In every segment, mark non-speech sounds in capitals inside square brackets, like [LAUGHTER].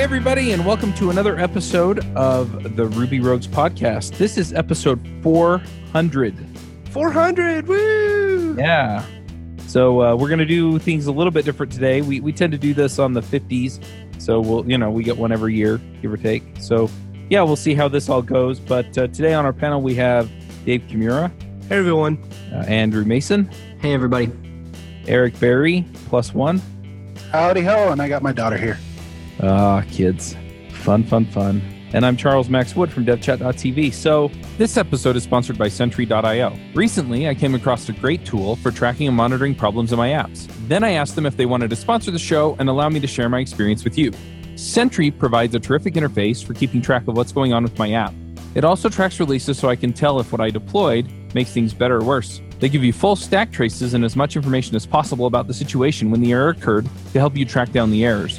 Hey, everybody, and welcome to another episode of the Ruby Rogues podcast. This is episode 400. 400, woo! Yeah. So uh, we're going to do things a little bit different today. We, we tend to do this on the 50s. So we'll, you know, we get one every year, give or take. So yeah, we'll see how this all goes. But uh, today on our panel, we have Dave Kimura, Hey, everyone. uh, Andrew Mason, Hey, everybody. Eric Berry, plus one. Howdy ho, and I got my daughter here. Ah, kids. Fun, fun, fun. And I'm Charles Max Wood from devchat.tv. So, this episode is sponsored by Sentry.io. Recently, I came across a great tool for tracking and monitoring problems in my apps. Then I asked them if they wanted to sponsor the show and allow me to share my experience with you. Sentry provides a terrific interface for keeping track of what's going on with my app. It also tracks releases so I can tell if what I deployed makes things better or worse. They give you full stack traces and as much information as possible about the situation when the error occurred to help you track down the errors.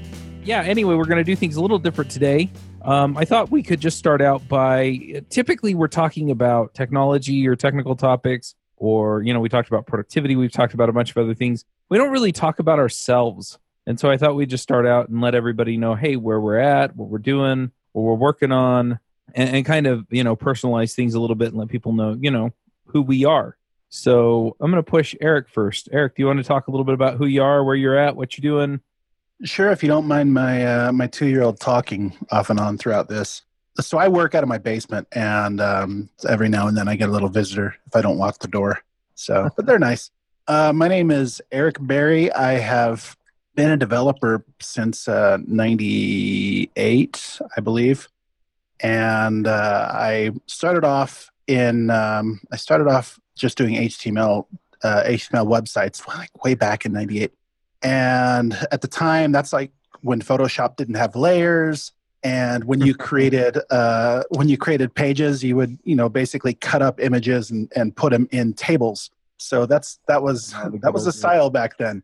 Yeah, anyway, we're going to do things a little different today. Um, I thought we could just start out by typically we're talking about technology or technical topics, or, you know, we talked about productivity, we've talked about a bunch of other things. We don't really talk about ourselves. And so I thought we'd just start out and let everybody know, hey, where we're at, what we're doing, what we're working on, and, and kind of, you know, personalize things a little bit and let people know, you know, who we are. So I'm going to push Eric first. Eric, do you want to talk a little bit about who you are, where you're at, what you're doing? Sure, if you don't mind my uh, my two year old talking off and on throughout this. So I work out of my basement, and um, every now and then I get a little visitor if I don't lock the door. So, [LAUGHS] but they're nice. Uh, my name is Eric Berry. I have been a developer since uh, '98, I believe, and uh, I started off in um, I started off just doing HTML uh, HTML websites like way back in '98 and at the time that's like when photoshop didn't have layers. And when you [LAUGHS] created uh, when you created pages you would you know basically cut up images and, and put them in tables. So that's that was that was the style back then.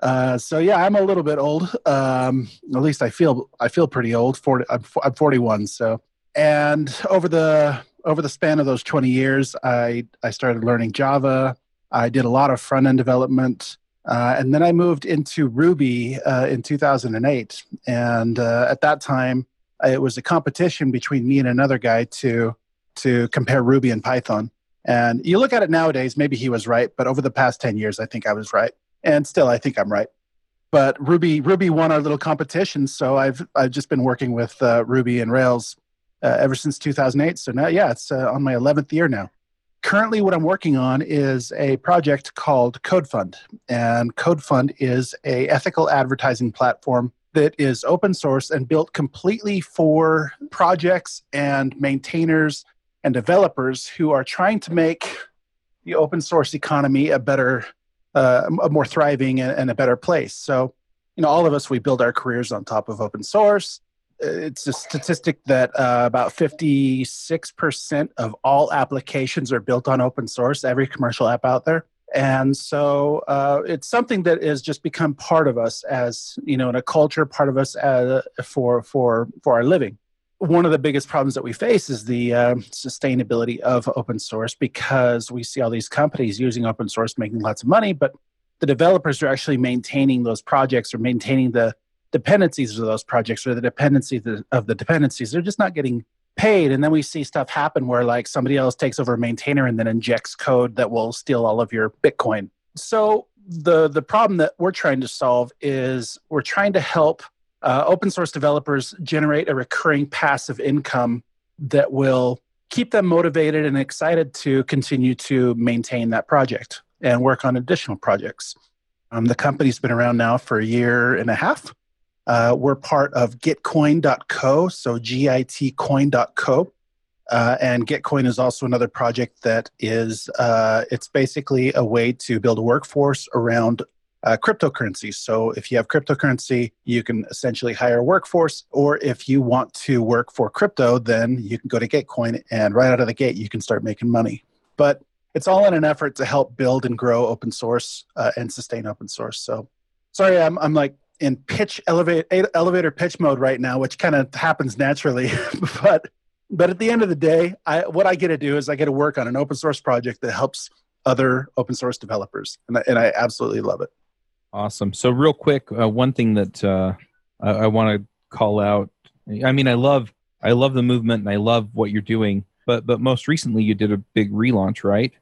Uh, so yeah i'm a little bit old. Um, at least i feel i feel pretty old 40, I'm, I'm 41 so. And over the over the span of those 20 years i i started learning java. I did a lot of front end development uh, and then I moved into Ruby uh, in 2008. And uh, at that time, it was a competition between me and another guy to to compare Ruby and Python. And you look at it nowadays, maybe he was right, but over the past 10 years, I think I was right. And still, I think I'm right. But Ruby Ruby won our little competition, so I've I've just been working with uh, Ruby and Rails uh, ever since 2008. So now, yeah, it's uh, on my 11th year now currently what i'm working on is a project called codefund and codefund is a ethical advertising platform that is open source and built completely for projects and maintainers and developers who are trying to make the open source economy a better uh, a more thriving and a better place. So you know all of us we build our careers on top of open source it's a statistic that uh, about 56% of all applications are built on open source, every commercial app out there. And so uh, it's something that has just become part of us as, you know, in a culture, part of us as, for, for, for our living. One of the biggest problems that we face is the uh, sustainability of open source because we see all these companies using open source making lots of money, but the developers are actually maintaining those projects or maintaining the dependencies of those projects or the dependencies of the dependencies. They're just not getting paid. And then we see stuff happen where like somebody else takes over a maintainer and then injects code that will steal all of your Bitcoin. So the the problem that we're trying to solve is we're trying to help uh, open source developers generate a recurring passive income that will keep them motivated and excited to continue to maintain that project and work on additional projects. Um, the company's been around now for a year and a half. Uh, we're part of gitcoin.co, so G-I-T coin.co. Uh, and Gitcoin is also another project that is, uh, it's basically a way to build a workforce around uh, cryptocurrencies. So if you have cryptocurrency, you can essentially hire a workforce, or if you want to work for crypto, then you can go to Gitcoin and right out of the gate, you can start making money. But it's all in an effort to help build and grow open source uh, and sustain open source. So sorry, I'm, I'm like in pitch elevate, elevator pitch mode right now, which kind of happens naturally. [LAUGHS] but but at the end of the day, I, what I get to do is I get to work on an open source project that helps other open source developers, and I, and I absolutely love it. Awesome. So, real quick, uh, one thing that uh, I, I want to call out. I mean, I love I love the movement and I love what you're doing. But but most recently, you did a big relaunch, right?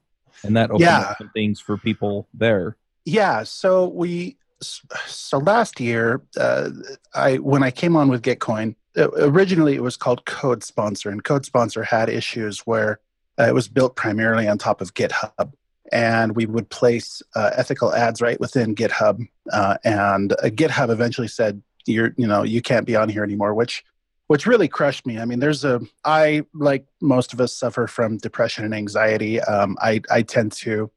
And that opened Yeah. up some things for people there. Yeah. So we so last year, uh, I when I came on with Gitcoin, originally it was called Code Sponsor, and Code Sponsor had issues where uh, it was built primarily on top of GitHub, and we would place uh, ethical ads right within GitHub, uh, and uh, GitHub eventually said, "You're you know you can't be on here anymore," which which really crushed me. I mean, there's a I like most of us suffer from depression and anxiety. Um, I I tend to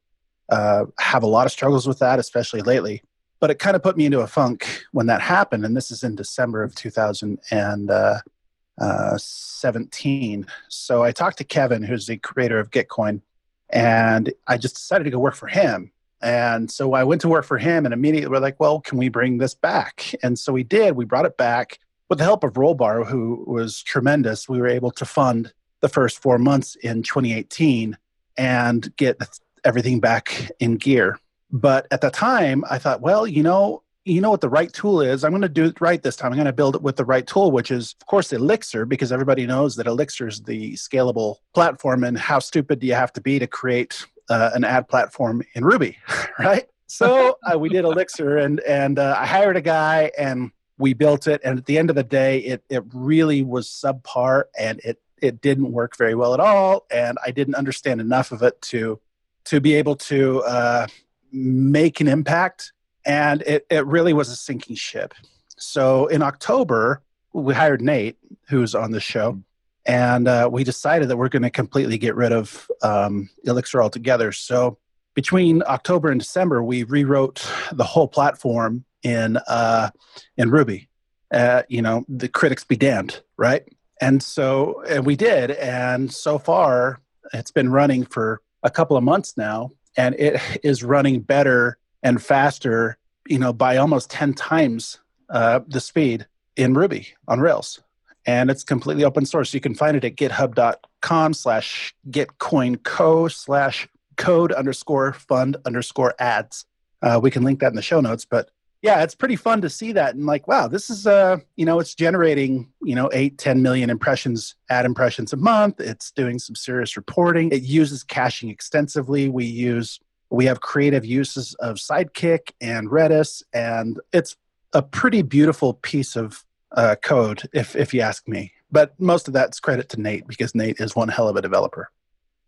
uh, have a lot of struggles with that, especially lately. But it kind of put me into a funk when that happened, and this is in December of 2017. So I talked to Kevin, who's the creator of Gitcoin, and I just decided to go work for him. And so I went to work for him, and immediately we're like, well, can we bring this back? And so we did. We brought it back with the help of Rollbar, who was tremendous. We were able to fund the first four months in 2018 and get everything back in gear. But at the time, I thought, well, you know, you know what the right tool is. I'm going to do it right this time. I'm going to build it with the right tool, which is, of course, Elixir, because everybody knows that Elixir is the scalable platform. And how stupid do you have to be to create uh, an ad platform in Ruby, [LAUGHS] right? So uh, we did Elixir, and and uh, I hired a guy, and we built it. And at the end of the day, it it really was subpar, and it it didn't work very well at all. And I didn't understand enough of it to to be able to uh, make an impact. And it, it really was a sinking ship. So in October, we hired Nate, who's on the show, and uh, we decided that we're going to completely get rid of um, Elixir altogether. So between October and December, we rewrote the whole platform in uh, in Ruby. Uh, you know, the critics be damned, right? And so and we did, and so far it's been running for a couple of months now, and it is running better and faster, you know, by almost 10 times uh, the speed in Ruby on Rails. And it's completely open source. You can find it at github.com slash gitcoinco slash code underscore fund underscore ads. Uh, we can link that in the show notes, but yeah, it's pretty fun to see that and like, wow, this is uh, you know, it's generating, you know, eight, 10 million impressions, ad impressions a month. It's doing some serious reporting. It uses caching extensively. We use we have creative uses of Sidekiq and Redis, and it's a pretty beautiful piece of uh, code, if if you ask me. But most of that's credit to Nate because Nate is one hell of a developer.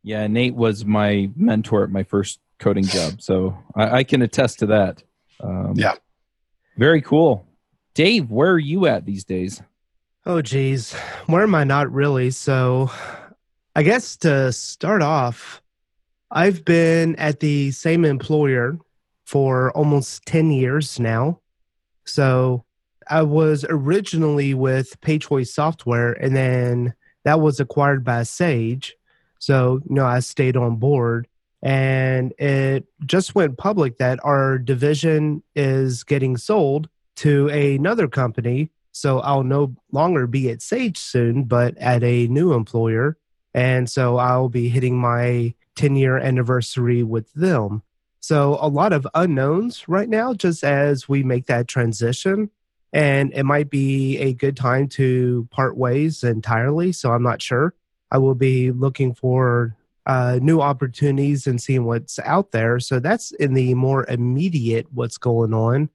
Yeah, Nate was my mentor at my first coding job, so I, I can attest to that. Um, Yeah. Very cool. Dave, where are you at these days? Oh, geez. Where am I? Not really. So, I guess to start off, I've been at the same employer for almost 10 years now. So, I was originally with PayChoice Software, and then that was acquired by Sage. So, you know, I stayed on board and it just went public that our division is getting sold to another company. So I'll no longer be at Sage soon, but at a new employer. And so I'll be hitting my 10 year anniversary with them. So a lot of unknowns right now, just as we make that transition. And it might be a good time to part ways entirely. So I'm not sure. I will be looking for uh, new opportunities and seeing what's out there. So that's in the more immediate what's going on.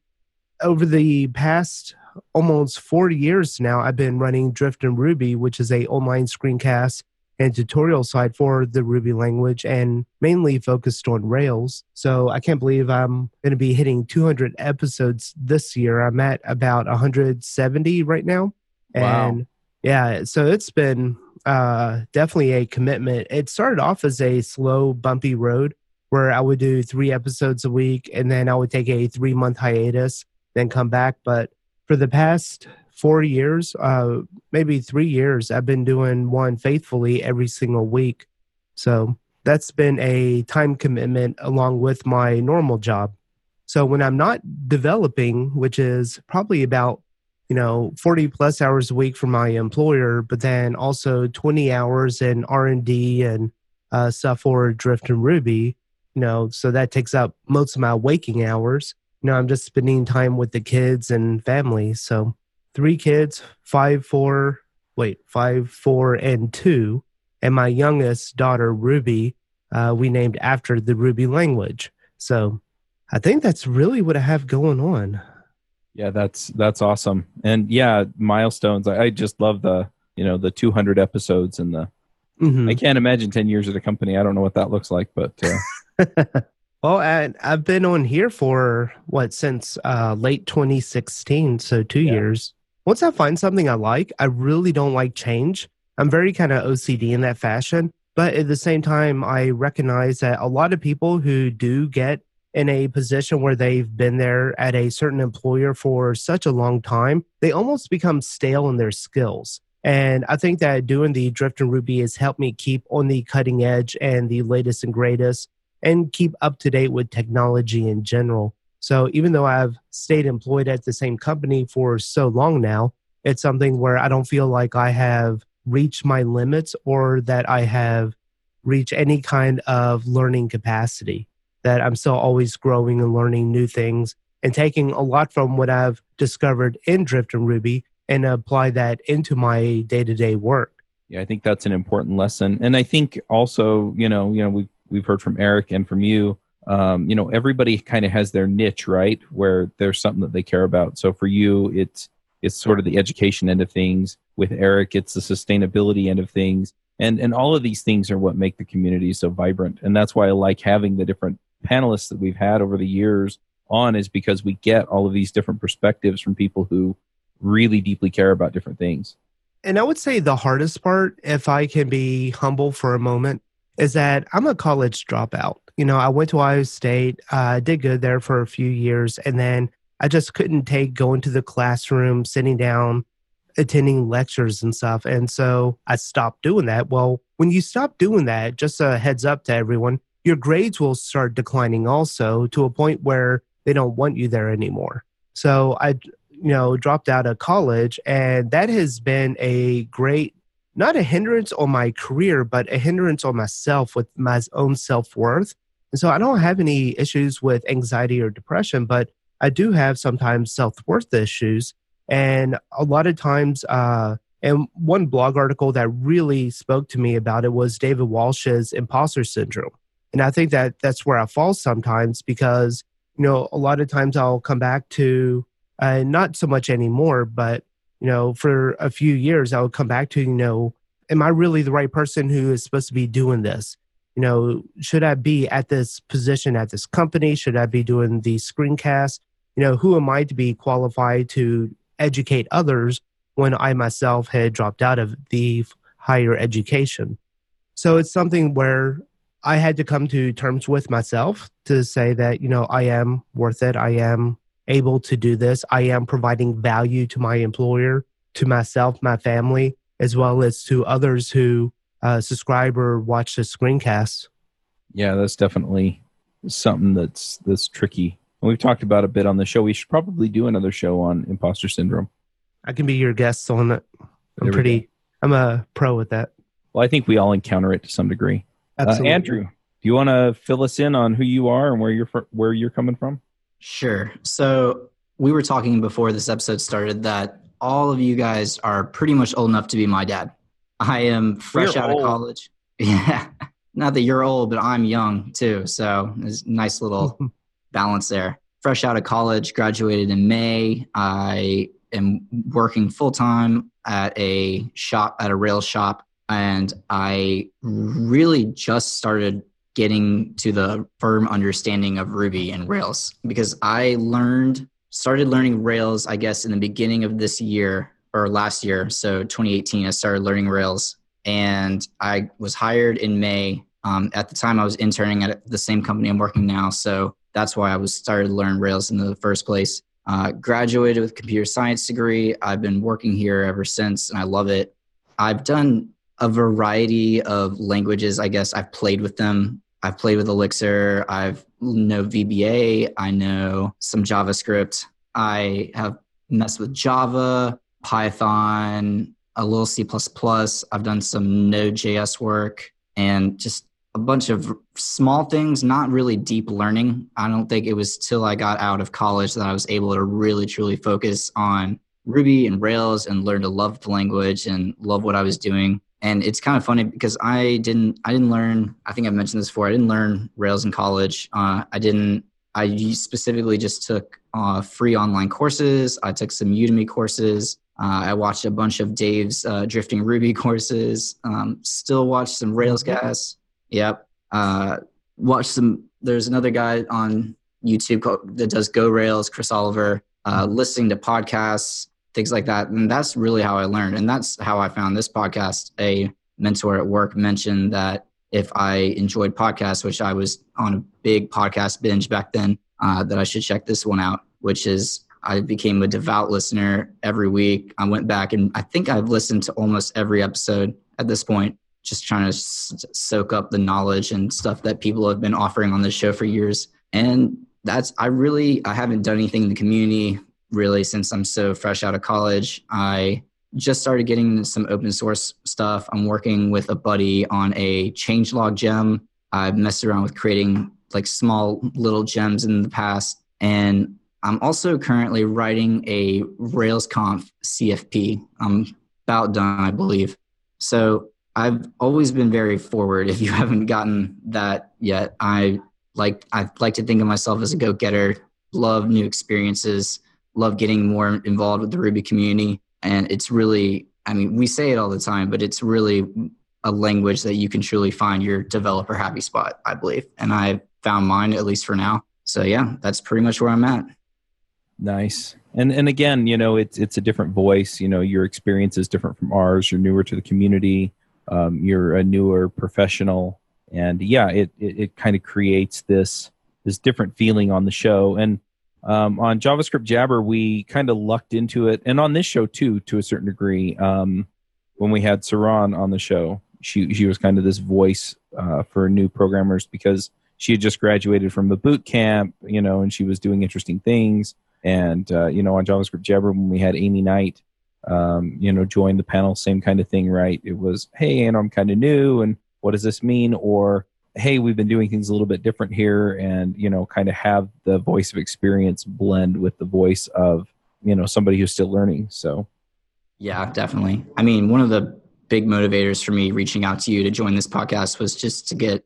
Over the past almost 40 years now, I've been running Drifting Ruby, which is a online screencast and tutorial site for the Ruby language and mainly focused on Rails. So I can't believe I'm going to be hitting 200 episodes this year. I'm at about 170 right now. Wow. And yeah, so it's been uh, definitely a commitment. It started off as a slow, bumpy road. where I would do three episodes a week and then I would take a three month hiatus, then come back. But for the past four years, uh, maybe three years, I've been doing one faithfully every single week. So that's been a time commitment along with my normal job. So when I'm not developing, which is probably about you know 40 plus hours a week for my employer but then also 20 hours in r&d and uh, stuff for drifting ruby you know so that takes up most of my waking hours you know i'm just spending time with the kids and family so three kids five four wait five four and two and my youngest daughter ruby uh, we named after the ruby language so I think that's really what I have going on. Yeah, that's that's awesome. And yeah, milestones. I, I just love the you know the 200 episodes and the. Mm-hmm. I can't imagine 10 years at a company. I don't know what that looks like, but. Uh, [LAUGHS] well, I, have been on here for what since uh, late 2016, so two yeah. years. Once I find something I like, I really don't like change. I'm very kind of OCD in that fashion. But at the same time, I recognize that a lot of people who do get in a position where they've been there at a certain employer for such a long time, they almost become stale in their skills. And I think that doing the Drifting Ruby has helped me keep on the cutting edge and the latest and greatest and keep up to date with technology in general. So even though I've stayed employed at the same company for so long now, it's something where I don't feel like I have reached my limits or that I have reached any kind of learning capacity that I'm still always growing and learning new things and taking a lot from what I've discovered in Drifting Ruby and apply that into my day to day work. Yeah, I think that's an important lesson. And I think also, you know, you know, we've we've heard from Eric and from you. Um, you know, everybody kind of has their niche, right? Where there's something that they care about. So for you, it's it's sort of the education end of things. With Eric, it's the sustainability end of things. And and all of these things are what make the community so vibrant. And that's why I like having the different panelists that we've had over the years on is because we get all of these different perspectives from people who really deeply care about different things. And I would say the hardest part, if I can be humble for a moment, is that I'm a college dropout. You know, I went to Ohio State, uh, did good there for a few years, and then I just couldn't take going to the classroom, sitting down, attending lectures and stuff. And so I stopped doing that. Well, when you stop doing that, just a heads up to everyone, your grades will start declining also to a point where they don't want you there anymore. So I, you know, dropped out of college, and that has been a great, not a hindrance on my career, but a hindrance on myself with my own self worth. And so I don't have any issues with anxiety or depression, but I do have sometimes self worth issues. And a lot of times, uh, and one blog article that really spoke to me about it was David Walsh's imposter syndrome. And I think that that's where I fall sometimes because, you know, a lot of times I'll come back to, uh, not so much anymore, but, you know, for a few years, I would come back to, you know, am I really the right person who is supposed to be doing this? You know, should I be at this position at this company? Should I be doing the screencast? You know, who am I to be qualified to educate others when I myself had dropped out of the higher education? So it's something where I had to come to terms with myself to say that, you know, I am worth it. I am able to do this. I am providing value to my employer, to myself, my family, as well as to others who uh, subscribe or watch the screencasts. Yeah, that's definitely something that's that's tricky. And we've talked about a bit on the show. We should probably do another show on imposter syndrome. I can be your guest on it. I'm pretty. I'm a pro with that. Well, I think we all encounter it to some degree. Uh, Andrew, do you want to fill us in on who you are and where you're fr- where you're coming from? Sure. So we were talking before this episode started that all of you guys are pretty much old enough to be my dad. I am fresh we're out old. of college. [LAUGHS] Yeah. Not that you're old, but I'm young too. So there's a nice little [LAUGHS] balance there. Fresh out of college, graduated in May. I am working full time at a shop, at a rail shop and I really just started getting to the firm understanding of Ruby and Rails because I learned, started learning Rails, I guess, in the beginning of this year or last year. So 2018, I started learning Rails and I was hired in May Um, at the time, I was interning at the same company I'm working now, so that's why I was started to learn Rails in the first place. Uh, graduated with computer science degree. I've been working here ever since, and I love it. I've done a variety of languages. I guess I've played with them. I've played with Elixir. I've know VBA. I know some JavaScript. I have messed with Java, Python, a little C++. I've done some Node.js work and just a bunch of small things, not really deep learning. I don't think it was till I got out of college that I was able to really truly focus on Ruby and Rails and learn to love the language and love what I was doing. And it's kind of funny because I didn't I didn't learn I think I've mentioned this before I didn't learn Rails in college. Uh, I didn't I specifically just took uh, free online courses. I took some Udemy courses. Uh, I watched a bunch of Dave's uh, Drifting Ruby [LAUGHS] courses. Um, still watch some Rails guys. Yep. Uh, watch some. There's another guy on YouTube called, that does Go Rails, Chris Oliver. Uh, listening to podcasts, things like that, and that's really how I learned. And that's how I found this podcast. A mentor at work mentioned that if I enjoyed podcasts, which I was on a big podcast binge back then, uh, that I should check this one out. Which is I became a devout listener every week. I went back and I think I've listened to almost every episode at this point just trying to s- soak up the knowledge and stuff that people have been offering on this show for years. And that's, I really, I haven't done anything in the community really since I'm so fresh out of college. I just started getting some open source stuff. I'm working with a buddy on a changelog gem. I've messed around with creating like small little gems in the past. And I'm also currently writing a RailsConf CFP. I'm about done, I believe. So I've always been very forward. If you [LAUGHS] haven't gotten that yet, I like I like to think of myself as a go-getter. Love new experiences. Love getting more involved with the Ruby community, and it's really I mean we say it all the time, but it's really a language that you can truly find your developer happy spot. I believe, and I found mine at least for now. So yeah, that's pretty much where I'm at. Nice. And and again, you know, it's it's a different voice. You know, your experience is different from ours. You're newer to the community um, you're a newer professional and yeah it it, it kind of creates this this different feeling on the show and um, on javascript jabber we kind of lucked into it and on this show too to a certain degree um, when we had saron on the show she she was kind of this voice uh, for new programmers because she had just graduated from a boot camp you know and she was doing interesting things and uh, you know on javascript jabber when we had aimee knight um, you know, join the panel, same kind of thing, right? It was, hey, and I'm kind of new, and what does this mean? Or, hey, we've been doing things a little bit different here, and you know, kind of have the voice of experience blend with the voice of you know somebody who's still learning. So, yeah, definitely. I mean, one of the big motivators for me reaching out to you to join this podcast was just to get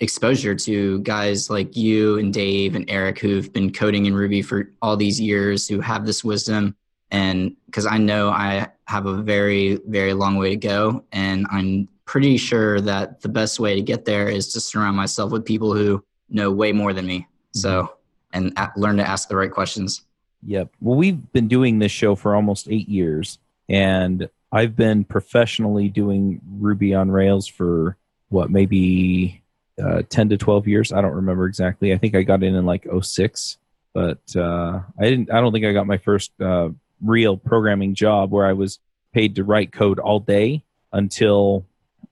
exposure to guys like you and Dave and Eric who've been coding in Ruby for all these years, who have this wisdom and because I know I have a very, very long way to go, and I'm pretty sure that the best way to get there is to surround myself with people who know way more than me. So, mm-hmm. and a- learn to ask the right questions. Yep. Well, we've been doing this show for almost eight years, and I've been professionally doing Ruby on Rails for what, maybe uh, 10 to 12 years. I don't remember exactly. I think I got in in like 06, but uh, I didn't, I don't think I got my first uh, real programming job where I was paid to write code all day until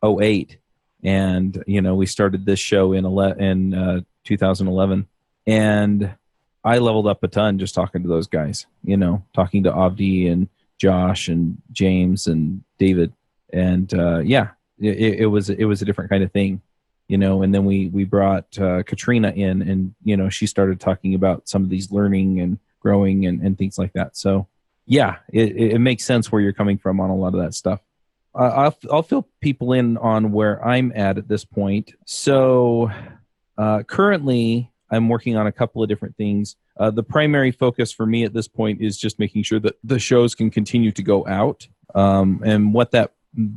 08 and you know we started this show in ele- in uh, 2011 and I leveled up a ton just talking to those guys you know talking to Avdi and Josh and James and David. And uh, yeah it, it, was it was a different kind of thing you know. And then we we brought uh, Katrina in and you know she started talking about some of these learning and growing and, and things like that. So yeah, it, it makes sense where you're coming from on a lot of that stuff. I'll, I'll fill people in on where I'm at at this point. So uh, currently, I'm working on a couple of different things. Uh, the primary focus for me at this point is just making sure that the shows can continue to go out. Um, and what that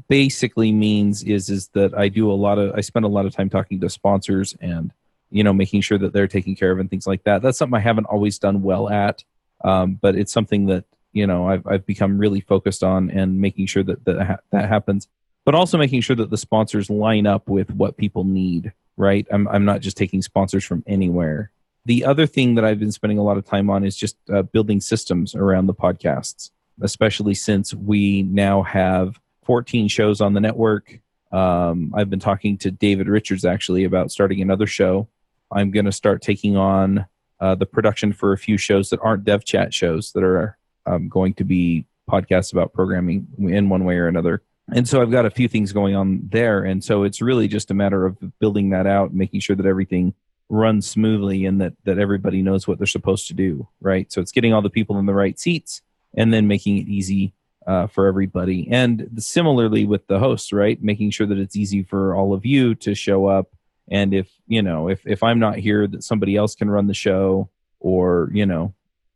basically means is is that I do a lot of I spend a lot of time talking to sponsors and you know making sure that they're taken care of and things like that. That's something I haven't always done well at, um, but it's something that you know I've I've become really focused on and making sure that that ha- that happens. but also making sure that the sponsors line up with what people need, right? I'm, I'm not just taking sponsors from anywhere. The other thing that I've been spending a lot of time on is just uh, building systems around the podcasts, especially since we now have 14 shows on the network. Um, I've been talking to David Richards actually about starting another show. I'm going to start taking on uh, the production for a few shows that aren't dev chat shows that are um, going to be podcasts about programming in one way or another and so I've got a few things going on there. And so it's really just a matter of building that out, making sure that everything runs smoothly and that, that everybody knows what they're supposed to do. Right. So it's getting all the people in the right seats and then making it easy uh, for everybody. And similarly with the hosts, right. Making sure that it's easy for all of you to show up. And if, you know, if, if I'm not here, that somebody else can run the show or, you know,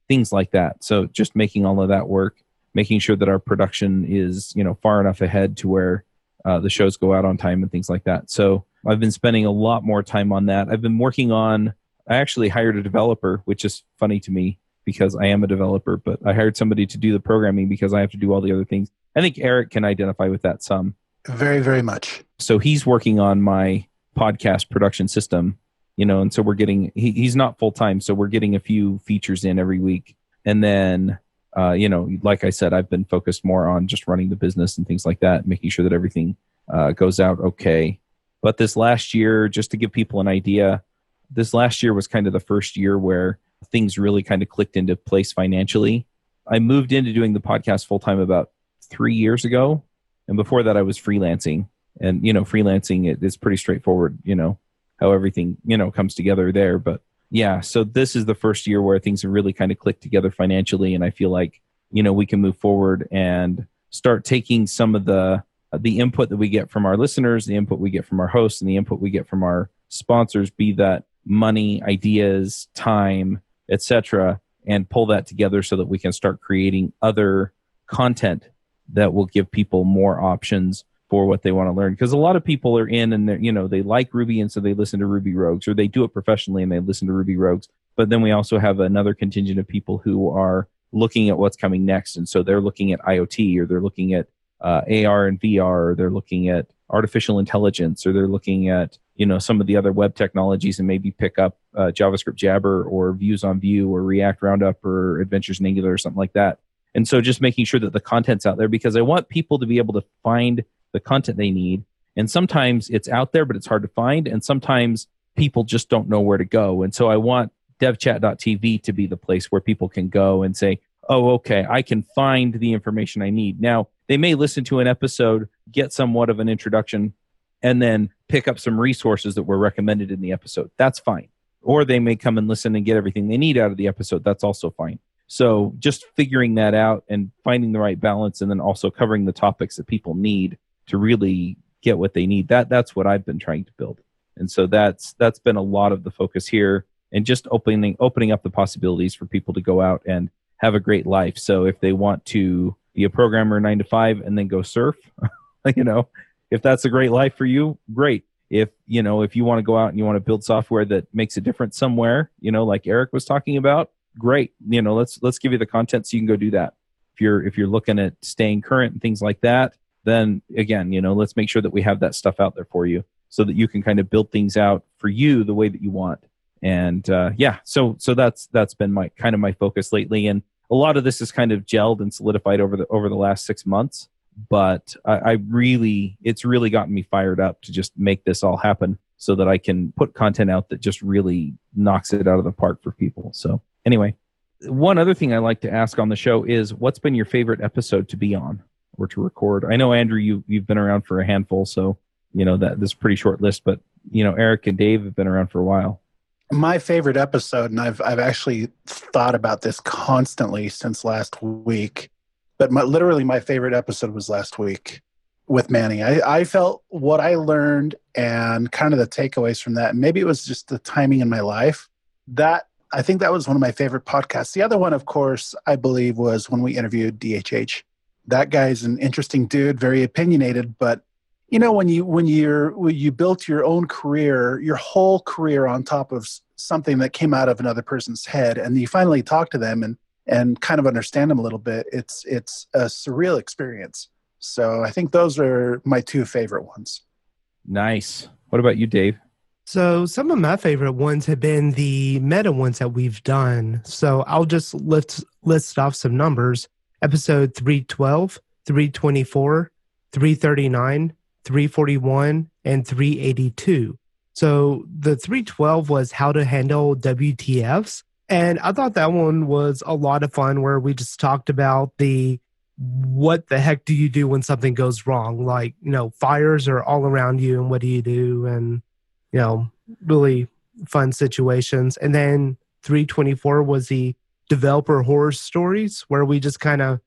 things like that. So just making all of that work making sure that our production is you know far enough ahead to where uh, the shows go out on time and things like that. So I've been spending a lot more time on that. I've been working on. I actually hired a developer, which is funny to me because I am a developer, but I hired somebody to do the programming because I have to do all the other things. I think Eric can identify with that some. Very, very much. So he's working on my podcast production system, you know, and so we're getting, he, he's not full time. So we're getting a few features in every week. And then uh, you know, like I said, I've been focused more on just running the business and things like that, making sure that everything uh, goes out okay. But this last year, just to give people an idea, this last year was kind of the first year where things really kind of clicked into place financially. I moved into doing the podcast full time about three years ago. And before that, I was freelancing. And, you know, freelancing it is pretty straightforward, you know, how everything, you know, comes together there. But yeah, so this is the first year where things have really kind of clicked together financially, and I feel like you know we can move forward and start taking some of the uh, the input that we get from our listeners, the input we get from our hosts, and the input we get from our sponsors, be that money, ideas, time, etc., and pull that together so that we can start creating other content that will give people more options for what they want to learn because a lot of people are in and they you know they like ruby and so they listen to ruby rogues or they do it professionally and they listen to ruby rogues but then we also have another contingent of people who are looking at what's coming next and so they're looking at iot or they're looking at uh, ar and vr or they're looking at artificial intelligence or they're looking at you know some of the other web technologies and maybe pick up uh, javascript jabber or views on vue or react roundup or adventures in angular or something like that. And so just making sure that the content's out there because i want people to be able to find the content they need. And sometimes it's out there, but it's hard to find. And sometimes people just don't know where to go. And so I want devchat.tv to be the place where people can go and say, oh, okay, I can find the information I need. Now, they may listen to an episode, get somewhat of an introduction, and then pick up some resources that were recommended in the episode. That's fine. Or they may come and listen and get everything they need out of the episode. That's also fine. So just figuring that out and finding the right balance and then also covering the topics that people need to really get what they need. That that's what I've been trying to build. And so that's that's been a lot of the focus here and just opening opening up the possibilities for people to go out and have a great life. So if they want to be a programmer 9 to 5 and then go surf, [LAUGHS] you know, if that's a great life for you, great. If, you know, if you want to go out and you want to build software that makes a difference somewhere, you know, like Eric was talking about, great. You know, let's let's give you the content so you can go do that. If you're if you're looking at staying current and things like that, then again, you know, let's make sure that we have that stuff out there for you so that you can kind of build things out for you the way that you want. And uh, yeah, so so that's that's been my kind of my focus lately, and a lot of this is kind of gelled and solidified over the over the last six months. But I, I really, it's really gotten me fired up to just make this all happen so that I can put content out that just really knocks it out of the park for people. So anyway, one other thing I like to ask on the show is what's been your favorite episode to be on? Or to record. I know Andrew, you you've been around for a handful, so you know that this pretty short list. But you know, Eric and Dave have been around for a while. My favorite episode, and I've I've actually thought about this constantly since last week. But my, literally, my favorite episode was last week with Manny. I, I felt what I learned and kind of the takeaways from that. Maybe it was just the timing in my life. That I think that was one of my favorite podcasts. The other one, of course, I believe was when we interviewed DHH that guy's an interesting dude, very opinionated, but you know when you when you're when you built your own career, your whole career on top of something that came out of another person's head and you finally talk to them and and kind of understand them a little bit, it's it's a surreal experience. So I think those are my two favorite ones. Nice. What about you, Dave? So some of my favorite ones have been the meta ones that we've done. So I'll just list list off some numbers. Episode 312, 324, 339, 341, and 382. So the 312 was how to handle WTFs. And I thought that one was a lot of fun where we just talked about the what the heck do you do when something goes wrong? Like, you know, fires are all around you and what do you do? And, you know, really fun situations. And then 324 was the developer horror stories where we just kind of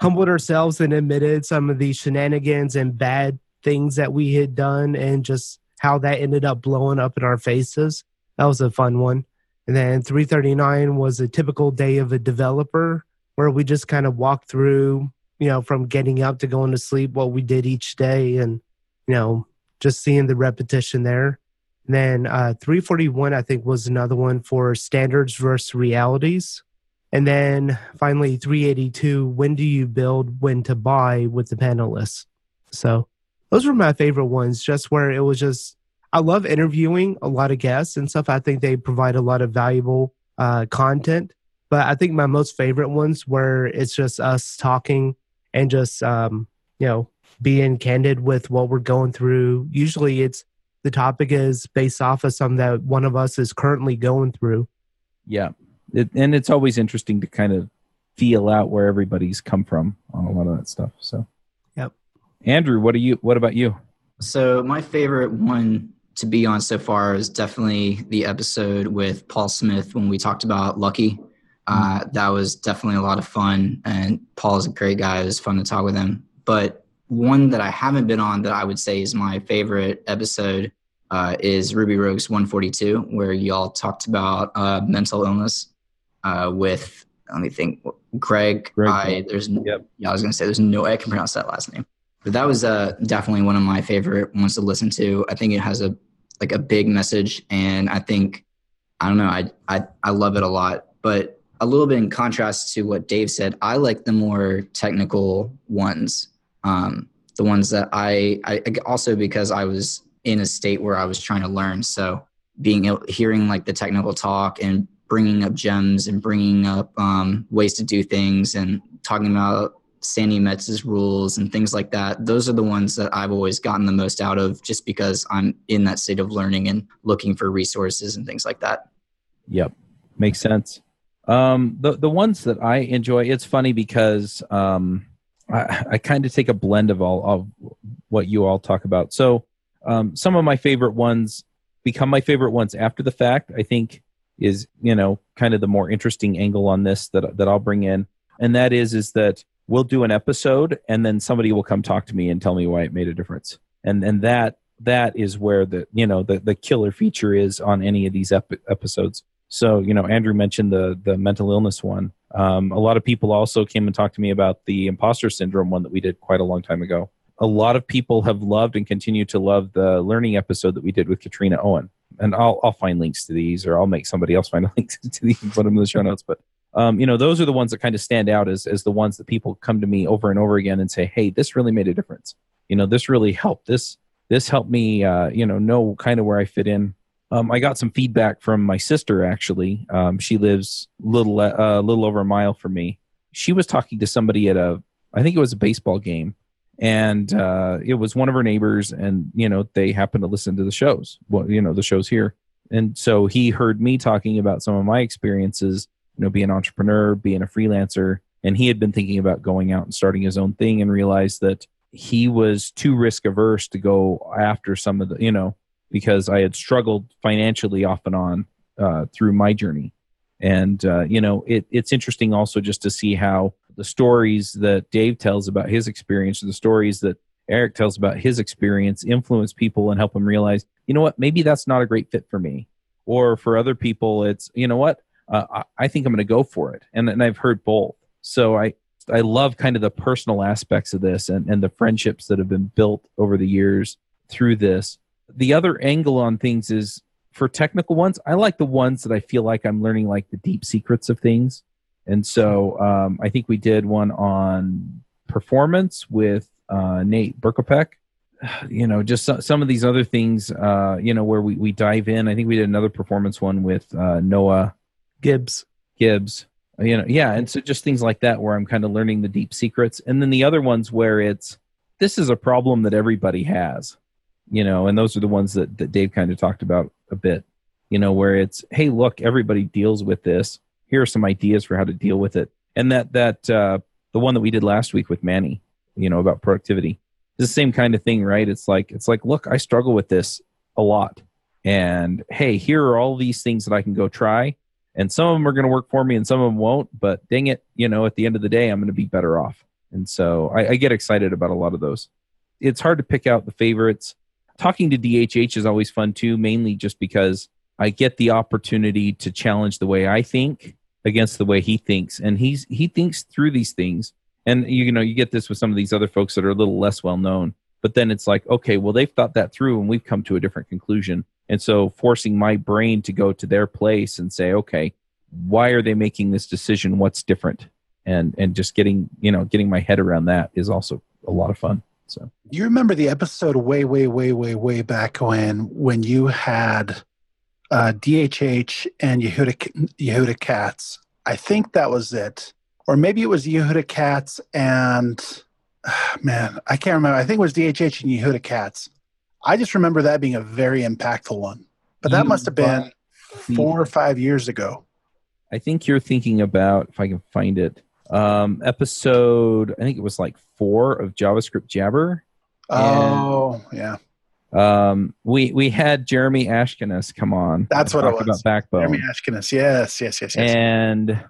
humbled ourselves and admitted some of the shenanigans and bad things that we had done and just how that ended up blowing up in our faces. That was a fun one. And then 339 was a typical day of a developer where we just kind of walked through, you know, from getting up to going to sleep, what we did each day and, you know, just seeing the repetition there. And then uh, 341, I think, was another one for standards versus realities. And then finally, 382, when do you build, when to buy with the panelists? So those were my favorite ones, just where it was just, I love interviewing a lot of guests and stuff. I think they provide a lot of valuable uh, content. But I think my most favorite ones where it's just us talking and just, um, you know, being candid with what we're going through. Usually it's the topic is based off of something that one of us is currently going through. Yeah. It, and it's always interesting to kind of feel out where everybody's come from on a lot of that stuff. So, yep. Andrew, what are you? What about you? So my favorite one to be on so far is definitely the episode with Paul Smith when we talked about Lucky. Uh, mm-hmm. that was definitely a lot of fun, and Paul is a great guy. It was fun to talk with him. But one that I haven't been on that I would say is my favorite episode uh, is Ruby Rogues 142, where y'all talked about uh, mental illness uh, with let me think, Greg. Greg I there's yep. yeah, I was gonna say there's no way I can pronounce that last name, but that was uh, definitely one of my favorite ones to listen to. I think it has a like a big message, and I think I don't know, I I I love it a lot. But a little bit in contrast to what Dave said, I like the more technical ones. Um, the ones that I, I also because I was in a state where I was trying to learn. So being able, hearing like the technical talk and bringing up gems and bringing up um, ways to do things and talking about Sandi Metz's rules and things like that. Those are the ones that I've always gotten the most out of just because I'm in that state of learning and looking for resources and things like that. Yep. Makes sense. Um, the, the ones that I enjoy, it's funny because um, I, I kind of take a blend of all of what you all talk about. So um, some of my favorite ones become my favorite ones after the fact. I think is you know kind of the more interesting angle on this that that I'll bring in, and that is is that we'll do an episode and then somebody will come talk to me and tell me why it made a difference, and and that that is where the you know the the killer feature is on any of these ep- episodes. So you know Andrew mentioned the the mental illness one. Um, a lot of people also came and talked to me about the imposter syndrome one that we did quite a long time ago. A lot of people have loved and continue to love the learning episode that we did with Katrina Owen and I'll I'll find links to these, or I'll make somebody else find [LAUGHS] links to these and put them in the show notes. But um, you know, those are the ones that kind of stand out as as the ones that people come to me over and over again and say, "Hey, this really made a difference. You know, this really helped. This this helped me, uh, you know, know kind of where I fit in." Um, I got some feedback from my sister. Actually, um, she lives little a uh, little over a mile from me. She was talking to somebody at a, I think it was a baseball game, and uh, it was one of her neighbors and you know they happened to listen to the shows well you know the shows here. And so he heard me talking about some of my experiences you know being an entrepreneur being a freelancer. And he had been thinking about going out and starting his own thing and realized that he was too risk averse to go after some of the you know because i had struggled financially off and on uh, through my journey. And uh, you know it, it's interesting also just to see how the stories that Dave tells about his experience, the stories that Eric tells about his experience influence people and help them realize, you know what, maybe that's not a great fit for me. Or for other people, it's, you know what, uh, I think I'm going to go for it. And, and I've heard both. So I, I love kind of the personal aspects of this and, and the friendships that have been built over the years through this. The other angle on things is for technical ones, I like the ones that I feel like I'm learning like the deep secrets of things. And so um, I think we did one on performance with uh, Nate Berkopec. [SIGHS] You know, just so, some of these other things. Uh, you know, where we we dive in. I think we did another performance one with uh, Noah Gibbs. Gibbs. You know, yeah, and so just things like that where I'm kind of learning the deep secrets, and then the other ones where it's this is a problem that everybody has. You know, and those are the ones that that Dave kind of talked about a bit. You know, where it's hey, look, everybody deals with this. Here are some ideas for how to deal with it, and that that uh, the one that we did last week with Manny, you know, about productivity, is the same kind of thing, right? It's like it's like, look, I struggle with this a lot, and hey, here are all these things that I can go try. And some of them are going to work for me and some of them won't but dang it you know at the end of the day i'm going to be better off. And so I, I, get excited about a lot of those. It's hard to pick out the favorites. Talking to dhh is always fun too mainly just because i get the opportunity to challenge the way i think against the way he thinks and he's he thinks through these things and you know you get this with some of these other folks that are a little less well known but then it's like okay well they've thought that through and we've come to a different conclusion and so forcing my brain to go to their place and say, okay, why are they making this decision? What's different? And and just getting, you know, getting my head around that is also a lot of fun. So you remember the episode way, way, way, way, way back when when you had uh, DHH and Yehuda Yehuda Katz. I think that was it, or maybe it was Yehuda Katz and man, I can't remember. I think it was DHH and Yehuda Katz. I just remember that being a very impactful one. But that you must have been four or five years ago. I think you're thinking about, if I can find it, um, episode, I think it was like four of JavaScript Jabber. Oh, yeah. Um, we we had Jeremy Ashkenas come on. That's what it was. About Backbone. Jeremy Ashkenas. Yes, yes, yes, yes. And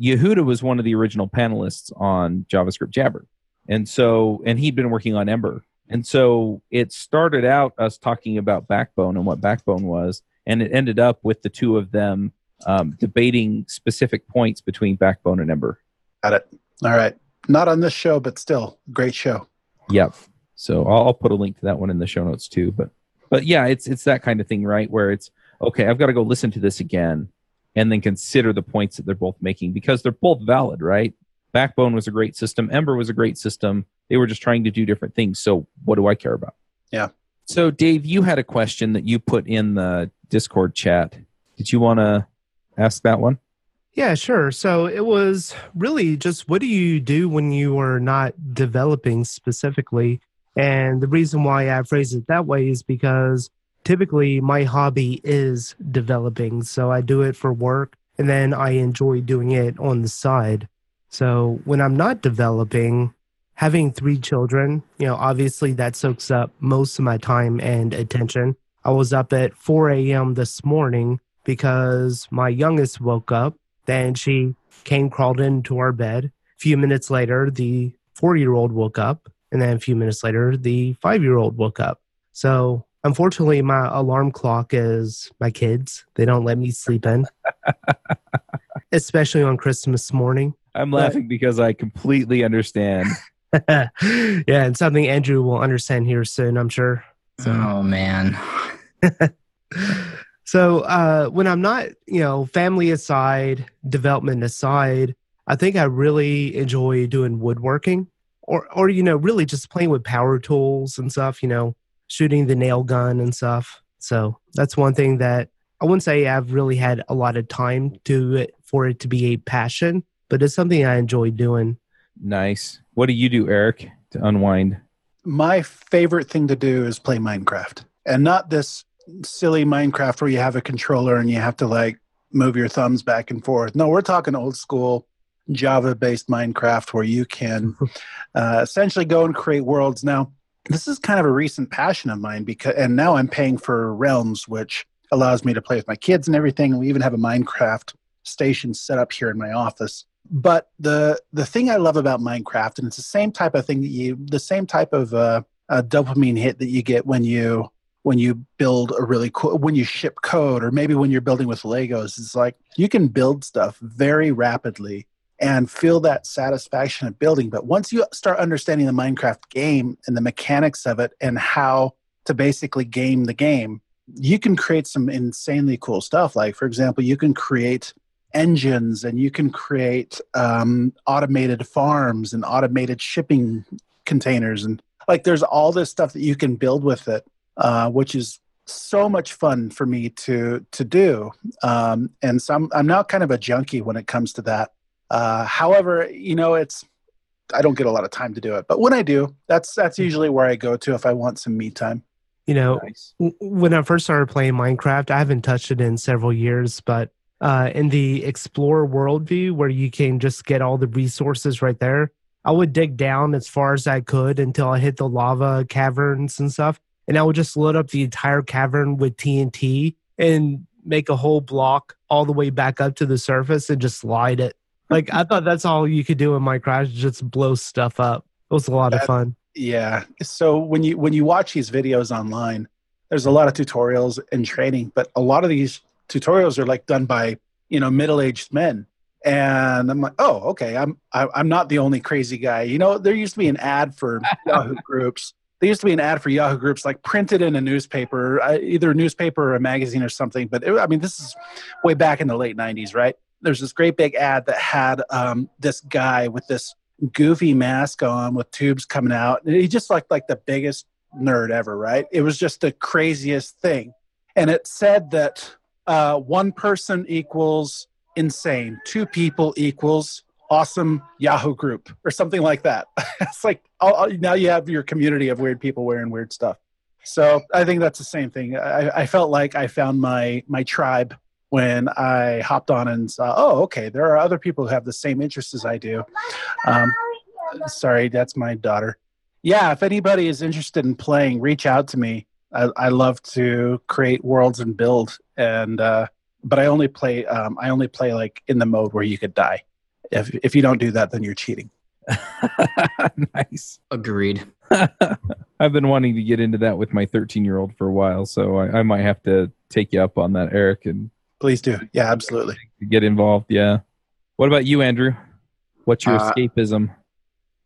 Yehuda was one of the original panelists on JavaScript Jabber, and so and he'd been working on Ember and so it started out us talking about Backbone and what Backbone was, and it ended up with the two of them um, debating specific points between Backbone and Ember. Got it. All right. Not on this show, but still, great show. Yep. So I'll, I'll put a link to that one in the show notes too. But but yeah, it's it's that kind of thing, right? Where it's okay, I've got to go listen to this again and then consider the points that they're both making because they're both valid, right? Backbone was a great system. Ember was a great system. They were just trying to do different things. So what do I care about? Yeah. So Dave, you had a question that you put in the Discord chat. Did you want to ask that one? Yeah, sure. So it was really just what do you do when you are not developing specifically? And the reason why I phrase it that way is because typically my hobby is developing. So I do it for work and then I enjoy doing it on the side. So when I'm not developing, having three children, you know, obviously that soaks up most of my time and attention. I was up at 4 a.m. this morning because my youngest woke up. Then she came, crawled into our bed. A few minutes later, the four year old woke up. And then a few minutes later, the five year old woke up. So unfortunately, my alarm clock is my kids. They don't let me sleep in, [LAUGHS] especially on Christmas morning. I'm laughing because I completely understand. [LAUGHS] yeah, and something Andrew will understand here soon, I'm sure. So. Oh man. [LAUGHS] so uh, when I'm not, you know, family aside, development aside, I think I really enjoy doing woodworking, or or you know, really just playing with power tools and stuff. You know, shooting the nail gun and stuff. So that's one thing that I wouldn't say I've really had a lot of time to it for it to be a passion, but it's something I enjoy doing. Nice. What do you do, Eric, to unwind? My favorite thing to do is play Minecraft, and not this silly Minecraft where you have a controller and you have to like move your thumbs back and forth. No, we're talking old school Java based Minecraft where you can [LAUGHS] uh, essentially go and create worlds. Now, this is kind of a recent passion of mine because, and now I'm paying for Realms, which allows me to play with my kids and everything. We even have a Minecraft station set up here in my office. But the the thing I love about Minecraft, and it's the same type of thing that you, the same type of uh, dopamine hit that you get when you when you build a really cool when you ship code or maybe when you're building with legos it's like you can build stuff very rapidly and feel that satisfaction of building but once you start understanding the minecraft game and the mechanics of it and how to basically game the game you can create some insanely cool stuff like for example you can create engines and you can create um, automated farms and automated shipping containers and like there's all this stuff that you can build with it, uh, which is so much fun for me to to do. Um, and so I'm, I'm now kind of a junkie when it comes to that. Uh, however, you know, it's I don't get a lot of time to do it, but when I do, that's that's hmm. usually where I go to if I want some me time. You know, nice. when I first started playing Minecraft, I haven't touched it in several years, but uh, in the explore worldview where you can just get all the resources right there, I would dig down as far as I could until I hit the lava caverns and stuff. And I would just load up the entire cavern with TNT and make a whole block all the way back up to the surface and just slide it. Like I thought that's all you could do in Minecraft, just blow stuff up. It was a lot that, of fun. Yeah. So when you when you watch these videos online, there's a lot of tutorials and training, but a lot of these tutorials are like done by you know middle-aged men and I'm like, oh, okay, I'm I, am i am not the only crazy guy. You know, there used to be an ad for [LAUGHS] Yahoo groups. There used to be an ad for Yahoo groups, like printed in a newspaper, uh, either a newspaper or a magazine or something. But it, I mean, this is way back in the late '90s, right? There's this great big ad that had um, this guy with this goofy mask on with tubes coming out. And he just looked like the biggest nerd ever, right? It was just the craziest thing, and it said that uh, one person equals insane. Two people equals awesome Yahoo group or something like that. [LAUGHS] it's like now you have your community of weird people wearing weird stuff. So I think that's the same thing. I, I felt like I found my my tribe when I hopped on and saw, oh, okay, there are other people who have the same interests as I do. Um, sorry, that's my daughter. Yeah, if anybody is interested in playing, reach out to me. I, I love to create worlds and build, and uh, but I only play um, I only play like in the mode where you could die. If if you don't do that, then you're cheating. [LAUGHS] nice. Agreed. [LAUGHS] I've been wanting to get into that with my 13 year old for a while, so I, I, might have to take you up on that, Eric. And please do. Yeah, absolutely. Get involved. Yeah. What about you, Andrew? What's your uh, escapism?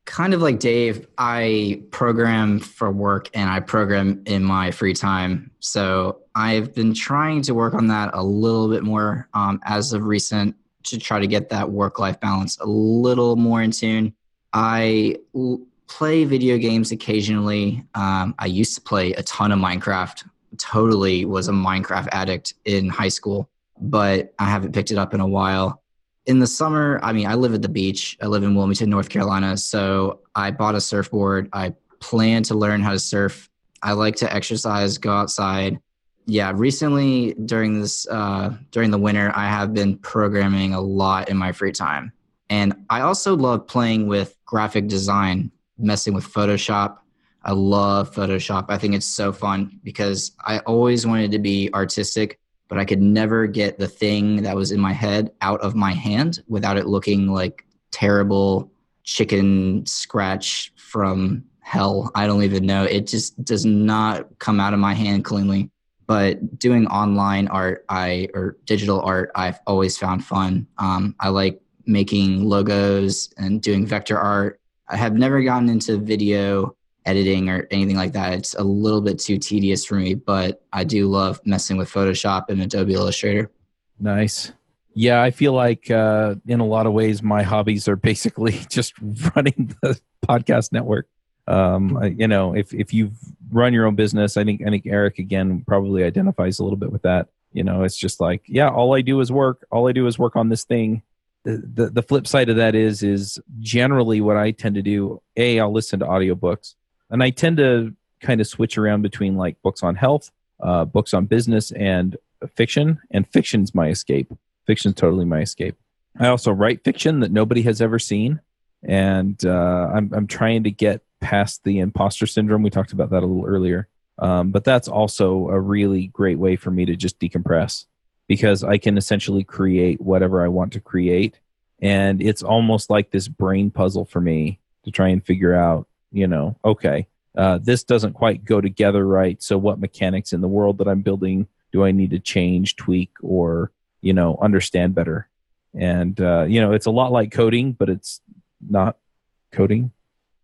kind of like Dave, I program for work and I program in my free time. So I've been trying to work on that a little bit more um, as of recent to try to get that work life balance a little more in tune. I l- play video games occasionally. Um, I used to play a ton of Minecraft, totally was a Minecraft addict in high school, but I haven't picked it up in a while in the summer, I mean, I live at the beach. I live in Wilmington, North Carolina. So I bought a surfboard. I plan to learn how to surf. I like to exercise, go outside. Yeah, recently during this uh, during the winter, I have been programming a lot in my free time, and I also love playing with graphic design, messing with Photoshop. I love Photoshop. I think it's so fun because I always wanted to be artistic, but I could never get the thing that was in my head out of my hand without it looking like terrible chicken scratch from hell. I don't even know. It just does not come out of my hand cleanly. But doing online art, I or digital art, I've always found fun. Um, I like making logos and doing vector art. I have never gotten into video editing or anything like that. It's a little bit too tedious for me, but I do love messing with Photoshop and Adobe Illustrator. Nice. Yeah, I feel like uh, in a lot of ways, my hobbies are basically [LAUGHS] just running the podcast network. Um, I, you know, if if you've run your own business, I think I think Eric again probably identifies a little bit with that. You know, it's just like, yeah, all I do is work. All I do is work on this thing. The, the, the flip side of that is is generally what I tend to do. A, I'll listen to audiobooks and I tend to kind of switch around between like books on health, uh, books on business, and fiction. And fiction's my escape. Fiction's totally my escape. I also write fiction that nobody has ever seen, and uh, I'm I'm trying to get past the imposter syndrome. We talked about that a little earlier, um, but that's also a really great way for me to just decompress because I can essentially create whatever I want to create, and it's almost like this brain puzzle for me to try and figure out you know, okay, uh, this doesn't quite go together right. So, what mechanics in the world that I'm building do I need to change, tweak, or you know, understand better? And uh, you know, it's a lot like coding, but it's not coding.